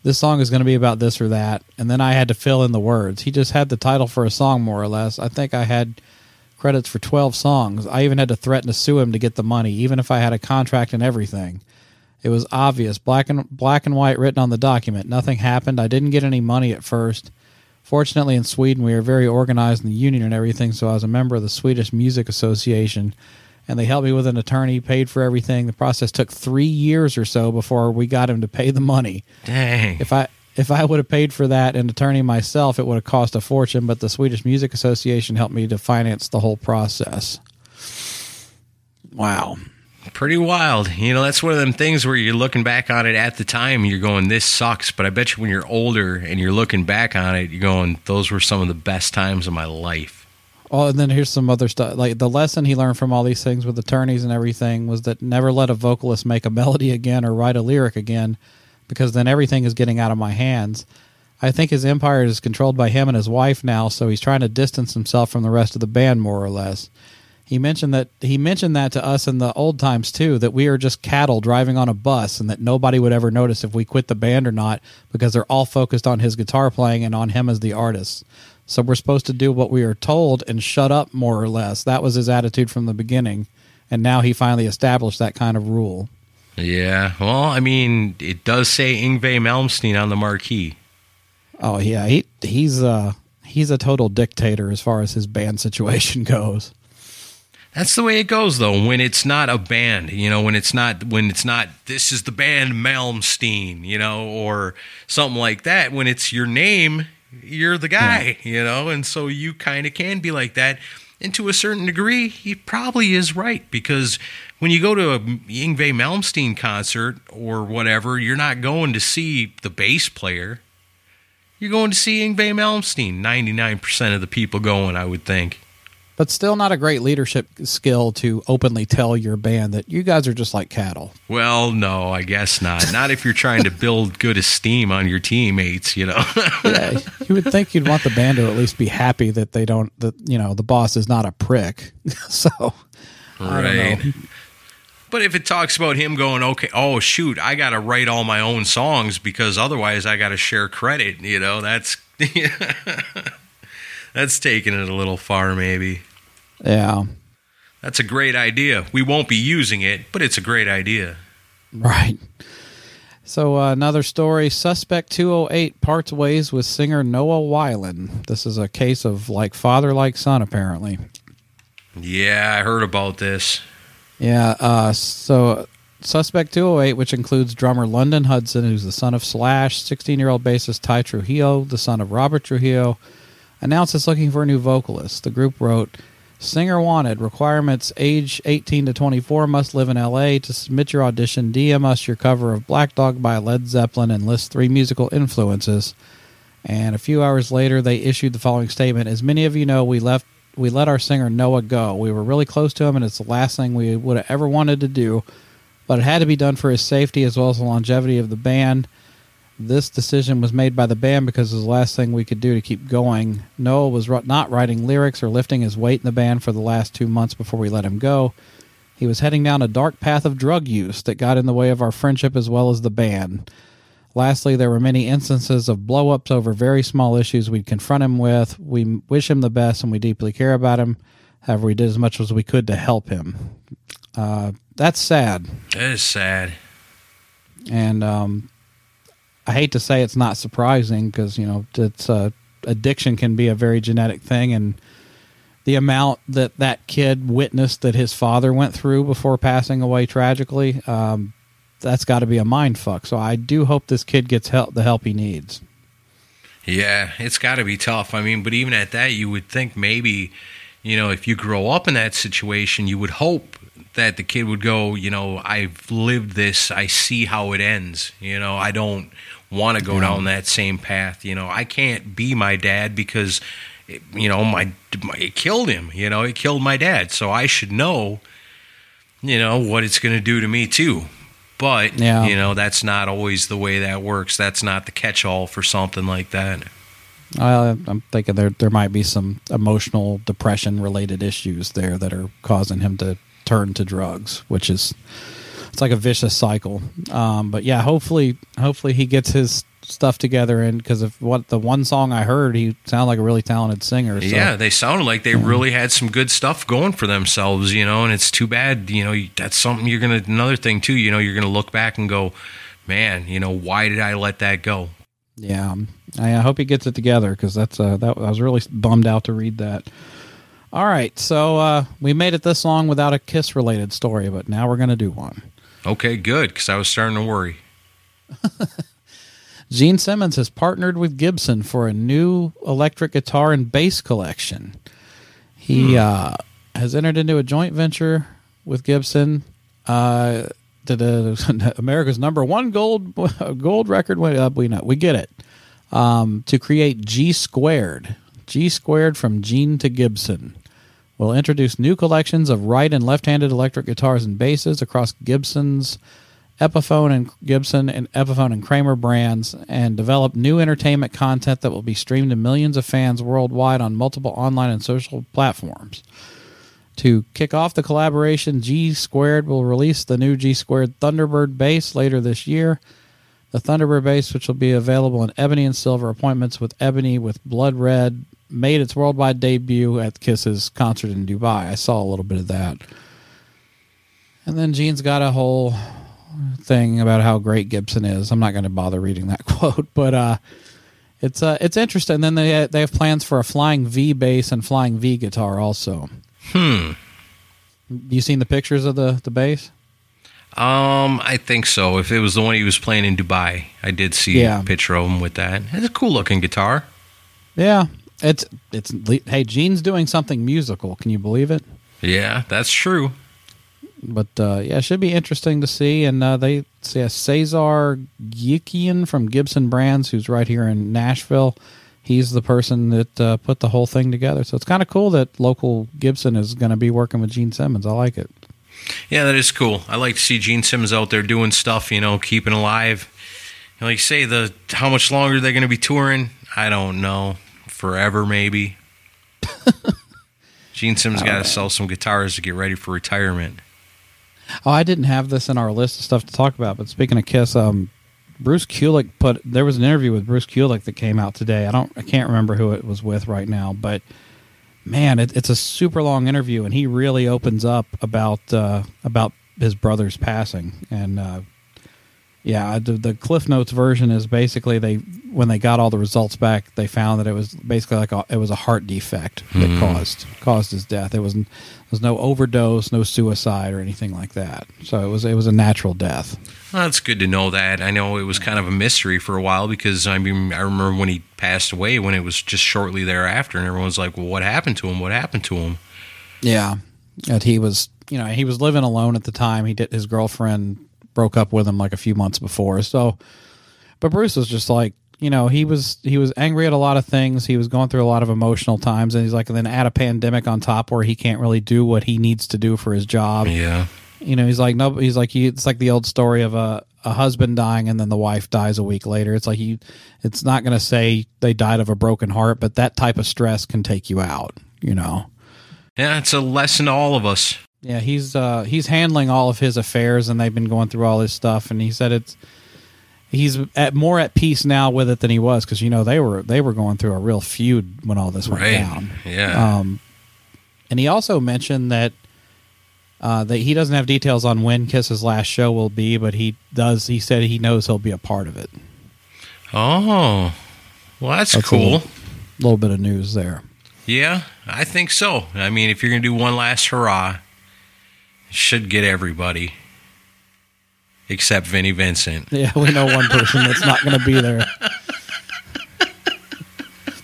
Speaker 3: This song is going to be about this or that, and then I had to fill in the words. He just had the title for a song more or less. I think I had credits for 12 songs. I even had to threaten to sue him to get the money, even if I had a contract and everything. It was obvious, black and black and white written on the document. Nothing happened. I didn't get any money at first. Fortunately, in Sweden, we are very organized in the union and everything, so I was a member of the Swedish Music Association, and they helped me with an attorney, paid for everything. The process took three years or so before we got him to pay the money.
Speaker 2: Dang.
Speaker 3: If I if I would have paid for that an attorney myself, it would have cost a fortune. But the Swedish Music Association helped me to finance the whole process. Wow.
Speaker 2: Pretty wild. You know, that's one of them things where you're looking back on it at the time, you're going, this sucks. But I bet you when you're older and you're looking back on it, you're going, those were some of the best times of my life.
Speaker 3: Oh, and then here's some other stuff. Like the lesson he learned from all these things with attorneys and everything was that never let a vocalist make a melody again or write a lyric again, because then everything is getting out of my hands. I think his empire is controlled by him and his wife now, so he's trying to distance himself from the rest of the band more or less. He mentioned that he mentioned that to us in the old times too, that we are just cattle driving on a bus and that nobody would ever notice if we quit the band or not because they're all focused on his guitar playing and on him as the artist. So we're supposed to do what we are told and shut up more or less. That was his attitude from the beginning. And now he finally established that kind of rule.
Speaker 2: Yeah. Well, I mean, it does say Yngwie Malmsteen on the marquee.
Speaker 3: Oh yeah, he he's uh he's a total dictator as far as his band situation goes.
Speaker 2: That's the way it goes, though. When it's not a band, you know, when it's not when it's not this is the band Malmsteen, you know, or something like that. When it's your name, you're the guy, yeah. you know, and so you kind of can be like that. And to a certain degree, he probably is right because when you go to a Yngwie Malmsteen concert or whatever, you're not going to see the bass player. You're going to see Yngwie Malmsteen. 99% of the people going, I would think
Speaker 3: but still not a great leadership skill to openly tell your band that you guys are just like cattle.
Speaker 2: Well, no, I guess not. Not if you're trying to build good esteem on your teammates, you know.
Speaker 3: yeah, you would think you'd want the band to at least be happy that they don't that you know the boss is not a prick. so, right.
Speaker 2: But if it talks about him going, okay, oh shoot, I got to write all my own songs because otherwise I got to share credit. You know, that's. That's taking it a little far, maybe.
Speaker 3: Yeah.
Speaker 2: That's a great idea. We won't be using it, but it's a great idea.
Speaker 3: Right. So, uh, another story Suspect 208 parts ways with singer Noah Weiland. This is a case of like father, like son, apparently.
Speaker 2: Yeah, I heard about this.
Speaker 3: Yeah. Uh, so, Suspect 208, which includes drummer London Hudson, who's the son of Slash, 16 year old bassist Ty Trujillo, the son of Robert Trujillo, announced it's looking for a new vocalist. The group wrote, Singer wanted. Requirements age 18 to 24 must live in LA. To submit your audition, DM us your cover of Black Dog by Led Zeppelin and list three musical influences. And a few hours later, they issued the following statement As many of you know, we left. We let our singer Noah go. We were really close to him, and it's the last thing we would have ever wanted to do. But it had to be done for his safety as well as the longevity of the band. This decision was made by the band because it was the last thing we could do to keep going. Noel was not writing lyrics or lifting his weight in the band for the last two months before we let him go. He was heading down a dark path of drug use that got in the way of our friendship as well as the band. Lastly, there were many instances of blow ups over very small issues we'd confront him with. We wish him the best and we deeply care about him. However, we did as much as we could to help him. Uh, that's sad.
Speaker 2: It is sad.
Speaker 3: And um, I hate to say it's not surprising because you know it's uh, addiction can be a very genetic thing, and the amount that that kid witnessed that his father went through before passing away tragically, um, that's got to be a mind fuck. So I do hope this kid gets help, the help he needs.
Speaker 2: Yeah, it's got to be tough. I mean, but even at that, you would think maybe, you know, if you grow up in that situation, you would hope that the kid would go, you know, I've lived this. I see how it ends. You know, I don't want to go yeah. down that same path. You know, I can't be my dad because, it, you know, my, my it killed him. You know, it killed my dad. So I should know, you know, what it's going to do to me too. But yeah. you know, that's not always the way that works. That's not the catch-all for something like that.
Speaker 3: Well, I'm thinking there there might be some emotional depression related issues there that are causing him to turn to drugs, which is it's like a vicious cycle. Um, but yeah, hopefully, hopefully he gets his stuff together and because of what the one song I heard, he sounded like a really talented singer. So.
Speaker 2: Yeah, they sounded like they really had some good stuff going for themselves, you know. And it's too bad, you know. That's something you're gonna. Another thing too, you know, you're gonna look back and go, man, you know, why did I let that go?
Speaker 3: Yeah, um, I, I hope he gets it together because that's uh, that. I was really bummed out to read that. All right, so uh, we made it this long without a kiss related story, but now we're gonna do one.
Speaker 2: Okay, good, because I was starting to worry.
Speaker 3: Gene Simmons has partnered with Gibson for a new electric guitar and bass collection. He uh, has entered into a joint venture with Gibson. Uh, America's number one gold gold record. Uh, we know we get it. Um, to create G squared, G squared from Gene to Gibson. Will introduce new collections of right and left-handed electric guitars and basses across Gibson's Epiphone and Gibson and Epiphone and Kramer brands and develop new entertainment content that will be streamed to millions of fans worldwide on multiple online and social platforms. To kick off the collaboration, G Squared will release the new G Squared Thunderbird bass later this year. The Thunderbird bass, which will be available in ebony and silver appointments with ebony with blood red, made its worldwide debut at Kiss's concert in Dubai. I saw a little bit of that. And then Gene's got a whole thing about how great Gibson is. I'm not going to bother reading that quote, but uh, it's uh, it's interesting. then they they have plans for a flying V bass and flying V guitar also.
Speaker 2: Hmm.
Speaker 3: You seen the pictures of the the bass?
Speaker 2: Um, I think so. If it was the one he was playing in Dubai, I did see
Speaker 3: Yeah.
Speaker 2: a picture of him with that. It's a cool looking guitar.
Speaker 3: Yeah, it's it's hey, Gene's doing something musical. Can you believe it?
Speaker 2: Yeah, that's true.
Speaker 3: But uh, yeah, it should be interesting to see. And uh, they see Cesar Gueikian from Gibson Brands, who's right here in Nashville. He's the person that uh, put the whole thing together. So it's kind of cool that local Gibson is going to be working with Gene Simmons. I like it.
Speaker 2: Yeah, that is cool. I like to see Gene Simmons out there doing stuff, you know, keeping alive. Like you say, the how much longer they're going to be touring, I don't know. Forever, maybe. Gene Simmons got to sell some guitars to get ready for retirement.
Speaker 3: Oh, I didn't have this in our list of stuff to talk about. But speaking of Kiss, um, Bruce Kulick put there was an interview with Bruce Kulick that came out today. I don't, I can't remember who it was with right now, but man, it, it's a super long interview, and he really opens up about uh, about his brother's passing. And uh, yeah, the, the Cliff Notes version is basically they when they got all the results back, they found that it was basically like a, it was a heart defect that hmm. caused caused his death. It was there was no overdose, no suicide or anything like that. So it was it was a natural death.
Speaker 2: Well, that's good to know that. I know it was kind of a mystery for a while because I mean I remember when he passed away when it was just shortly thereafter, and everyone's like, "Well, what happened to him? What happened to him?"
Speaker 3: Yeah, that he was you know he was living alone at the time. He did his girlfriend broke up with him like a few months before. So, but Bruce was just like you know he was he was angry at a lot of things. He was going through a lot of emotional times, and he's like, and then add a pandemic on top where he can't really do what he needs to do for his job.
Speaker 2: Yeah,
Speaker 3: You know, he's like no, he's like he, it's like the old story of a a husband dying and then the wife dies a week later. It's like you, it's not going to say they died of a broken heart, but that type of stress can take you out. You know.
Speaker 2: yeah, it's a lesson to all of us.
Speaker 3: Yeah, he's uh he's handling all of his affairs and they've been going through all his stuff and he said it's he's at more at peace now with it than he was cuz you know they were they were going through a real feud when all this went
Speaker 2: Right.
Speaker 3: down.
Speaker 2: Yeah.
Speaker 3: Um and he also mentioned that uh, that he doesn't have details on when Kiss's last show will be, but he does. He said he knows he'll be a part of it.
Speaker 2: Oh, well, that's,
Speaker 3: That's a little- little bit of news there.
Speaker 2: Yeah, I think so. I mean, if you're going to do one last hurrah, should get everybody except Vinnie Vincent.
Speaker 3: Yeah, we know one person that's not going to be there.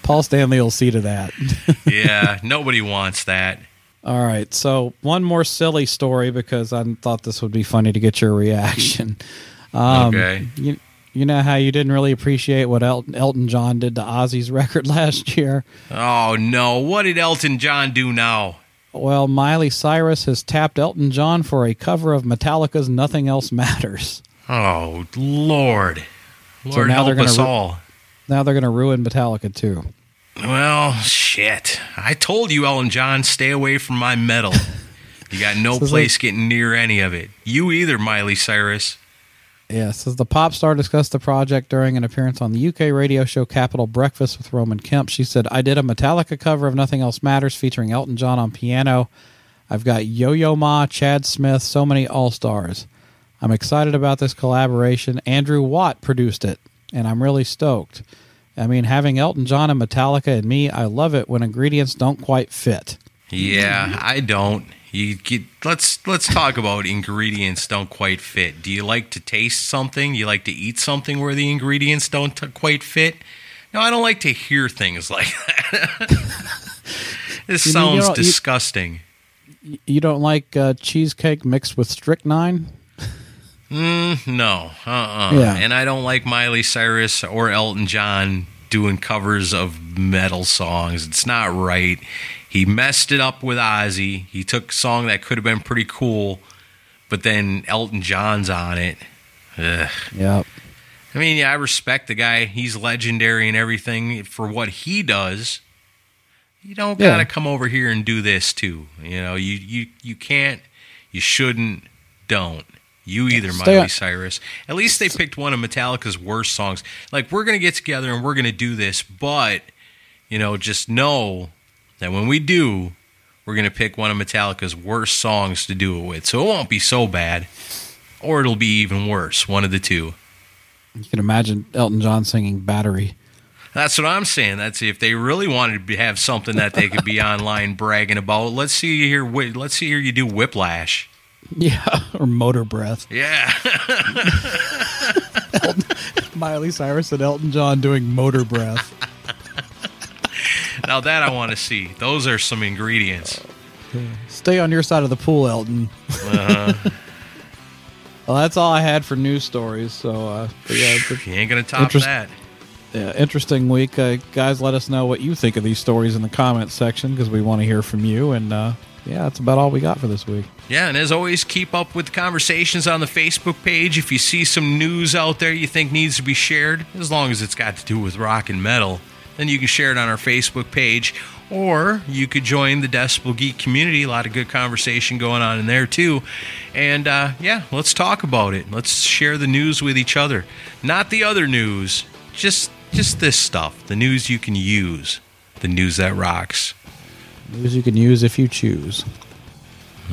Speaker 3: Paul Stanley will see to that.
Speaker 2: Yeah, nobody wants that.
Speaker 3: All right, so one more silly story because I thought this would be funny to get your reaction. Um,
Speaker 2: Okay.
Speaker 3: You, you know how you didn't really appreciate what Elton, Elton John did to Ozzy's record last year?
Speaker 2: Oh, no. What did Elton John do now?
Speaker 3: Well, Miley Cyrus has tapped Elton John for a cover of Metallica's "Nothing Else Matters."
Speaker 2: Oh, Lord. Lord
Speaker 3: now they're
Speaker 2: help
Speaker 3: gonna
Speaker 2: us
Speaker 3: ru-
Speaker 2: all.
Speaker 3: Now they're going to ruin Metallica too.
Speaker 2: Well, shit. I told you, Elton John, stay away from my metal. You got no
Speaker 3: So
Speaker 2: place getting near any of it. You either, Miley Cyrus.
Speaker 3: Yeah, says the pop star discussed the project during an appearance on the UK radio show Capital Breakfast with Roman Kemp. She said, I did a Metallica cover of Nothing Else Matters featuring Elton John on piano. I've got Yo Yo Ma, Chad Smith, so many all stars. I'm excited about this collaboration. Andrew Watt produced it, and I'm really stoked. I mean, having Elton John and Metallica and me, I love it when ingredients don't quite fit.
Speaker 2: Yeah, I don't. You get, let's let's talk about ingredients don't quite fit. Do you like to taste something? You like to eat something where the ingredients don't t- quite fit? No, I don't like to hear things like that. this
Speaker 3: You
Speaker 2: sounds
Speaker 3: you-
Speaker 2: disgusting.
Speaker 3: You don't like uh, cheesecake mixed with strychnine?
Speaker 2: No, uh-uh.
Speaker 3: Yeah.
Speaker 2: And I don't like Miley Cyrus or Elton John doing covers of metal songs. It's not right. He messed it up with Ozzy. He took a song that could have been pretty cool, but then Elton John's on it. Ugh.
Speaker 3: Yep.
Speaker 2: I mean, yeah, I respect the guy. He's legendary and everything for what he does. You don't
Speaker 3: Yeah.
Speaker 2: gotta come over here and do this too. You know, you you you can't, you shouldn't, don't. You either,
Speaker 3: Stay
Speaker 2: Miley
Speaker 3: on-
Speaker 2: Cyrus. At least they picked one of Metallica's worst songs. Like we're gonna get together and we're gonna do this, but you know, just know that when we do, we're gonna pick one of Metallica's worst songs to do it with. So it won't be so bad, or it'll be even worse. One of the two.
Speaker 3: You can imagine Elton John singing Battery.
Speaker 2: That's what I'm saying. That's if they really wanted to have something that they could be online bragging about. Let's see you here. Let's see here. You do Whiplash.
Speaker 3: Yeah, or Motor Breath.
Speaker 2: Yeah,
Speaker 3: Miley Cyrus and Elton John doing Motor Breath.
Speaker 2: Now that I want to see. Those are some ingredients.
Speaker 3: Stay on your side of the pool, Elton. well, that's all I had for news stories. So, uh, yeah,
Speaker 2: You ain't gonna top
Speaker 3: Interest-
Speaker 2: that.
Speaker 3: yeah, interesting week. Uh, guys, let us know what you think of these stories in the comments section because we want to hear from you. And uh, yeah, that's about all we got for this week.
Speaker 2: Yeah, and as always, keep up with the conversations on the Facebook page. If you see some news out there you think needs to be shared, as long as it's got to do with rock and metal, then you can share it on our Facebook page. Or you could join the Decibel Geek community. A lot of good conversation going on in there, too. And uh, yeah, let's talk about it. Let's share the news with each other. Not the other news, just, just this stuff. The news you can use. The news that rocks.
Speaker 3: News you can use if you choose.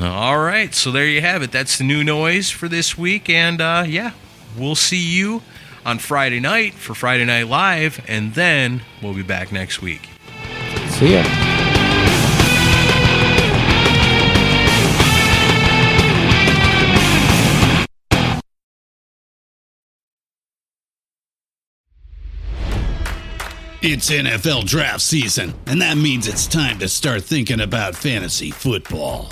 Speaker 2: All right, so there you have it. That's the new noise for this week, and uh, yeah, we'll see you on Friday night for Friday Night Live, and then we'll be back next week.
Speaker 3: See ya.
Speaker 4: It's NFL draft season, and that means it's time to start thinking about fantasy football.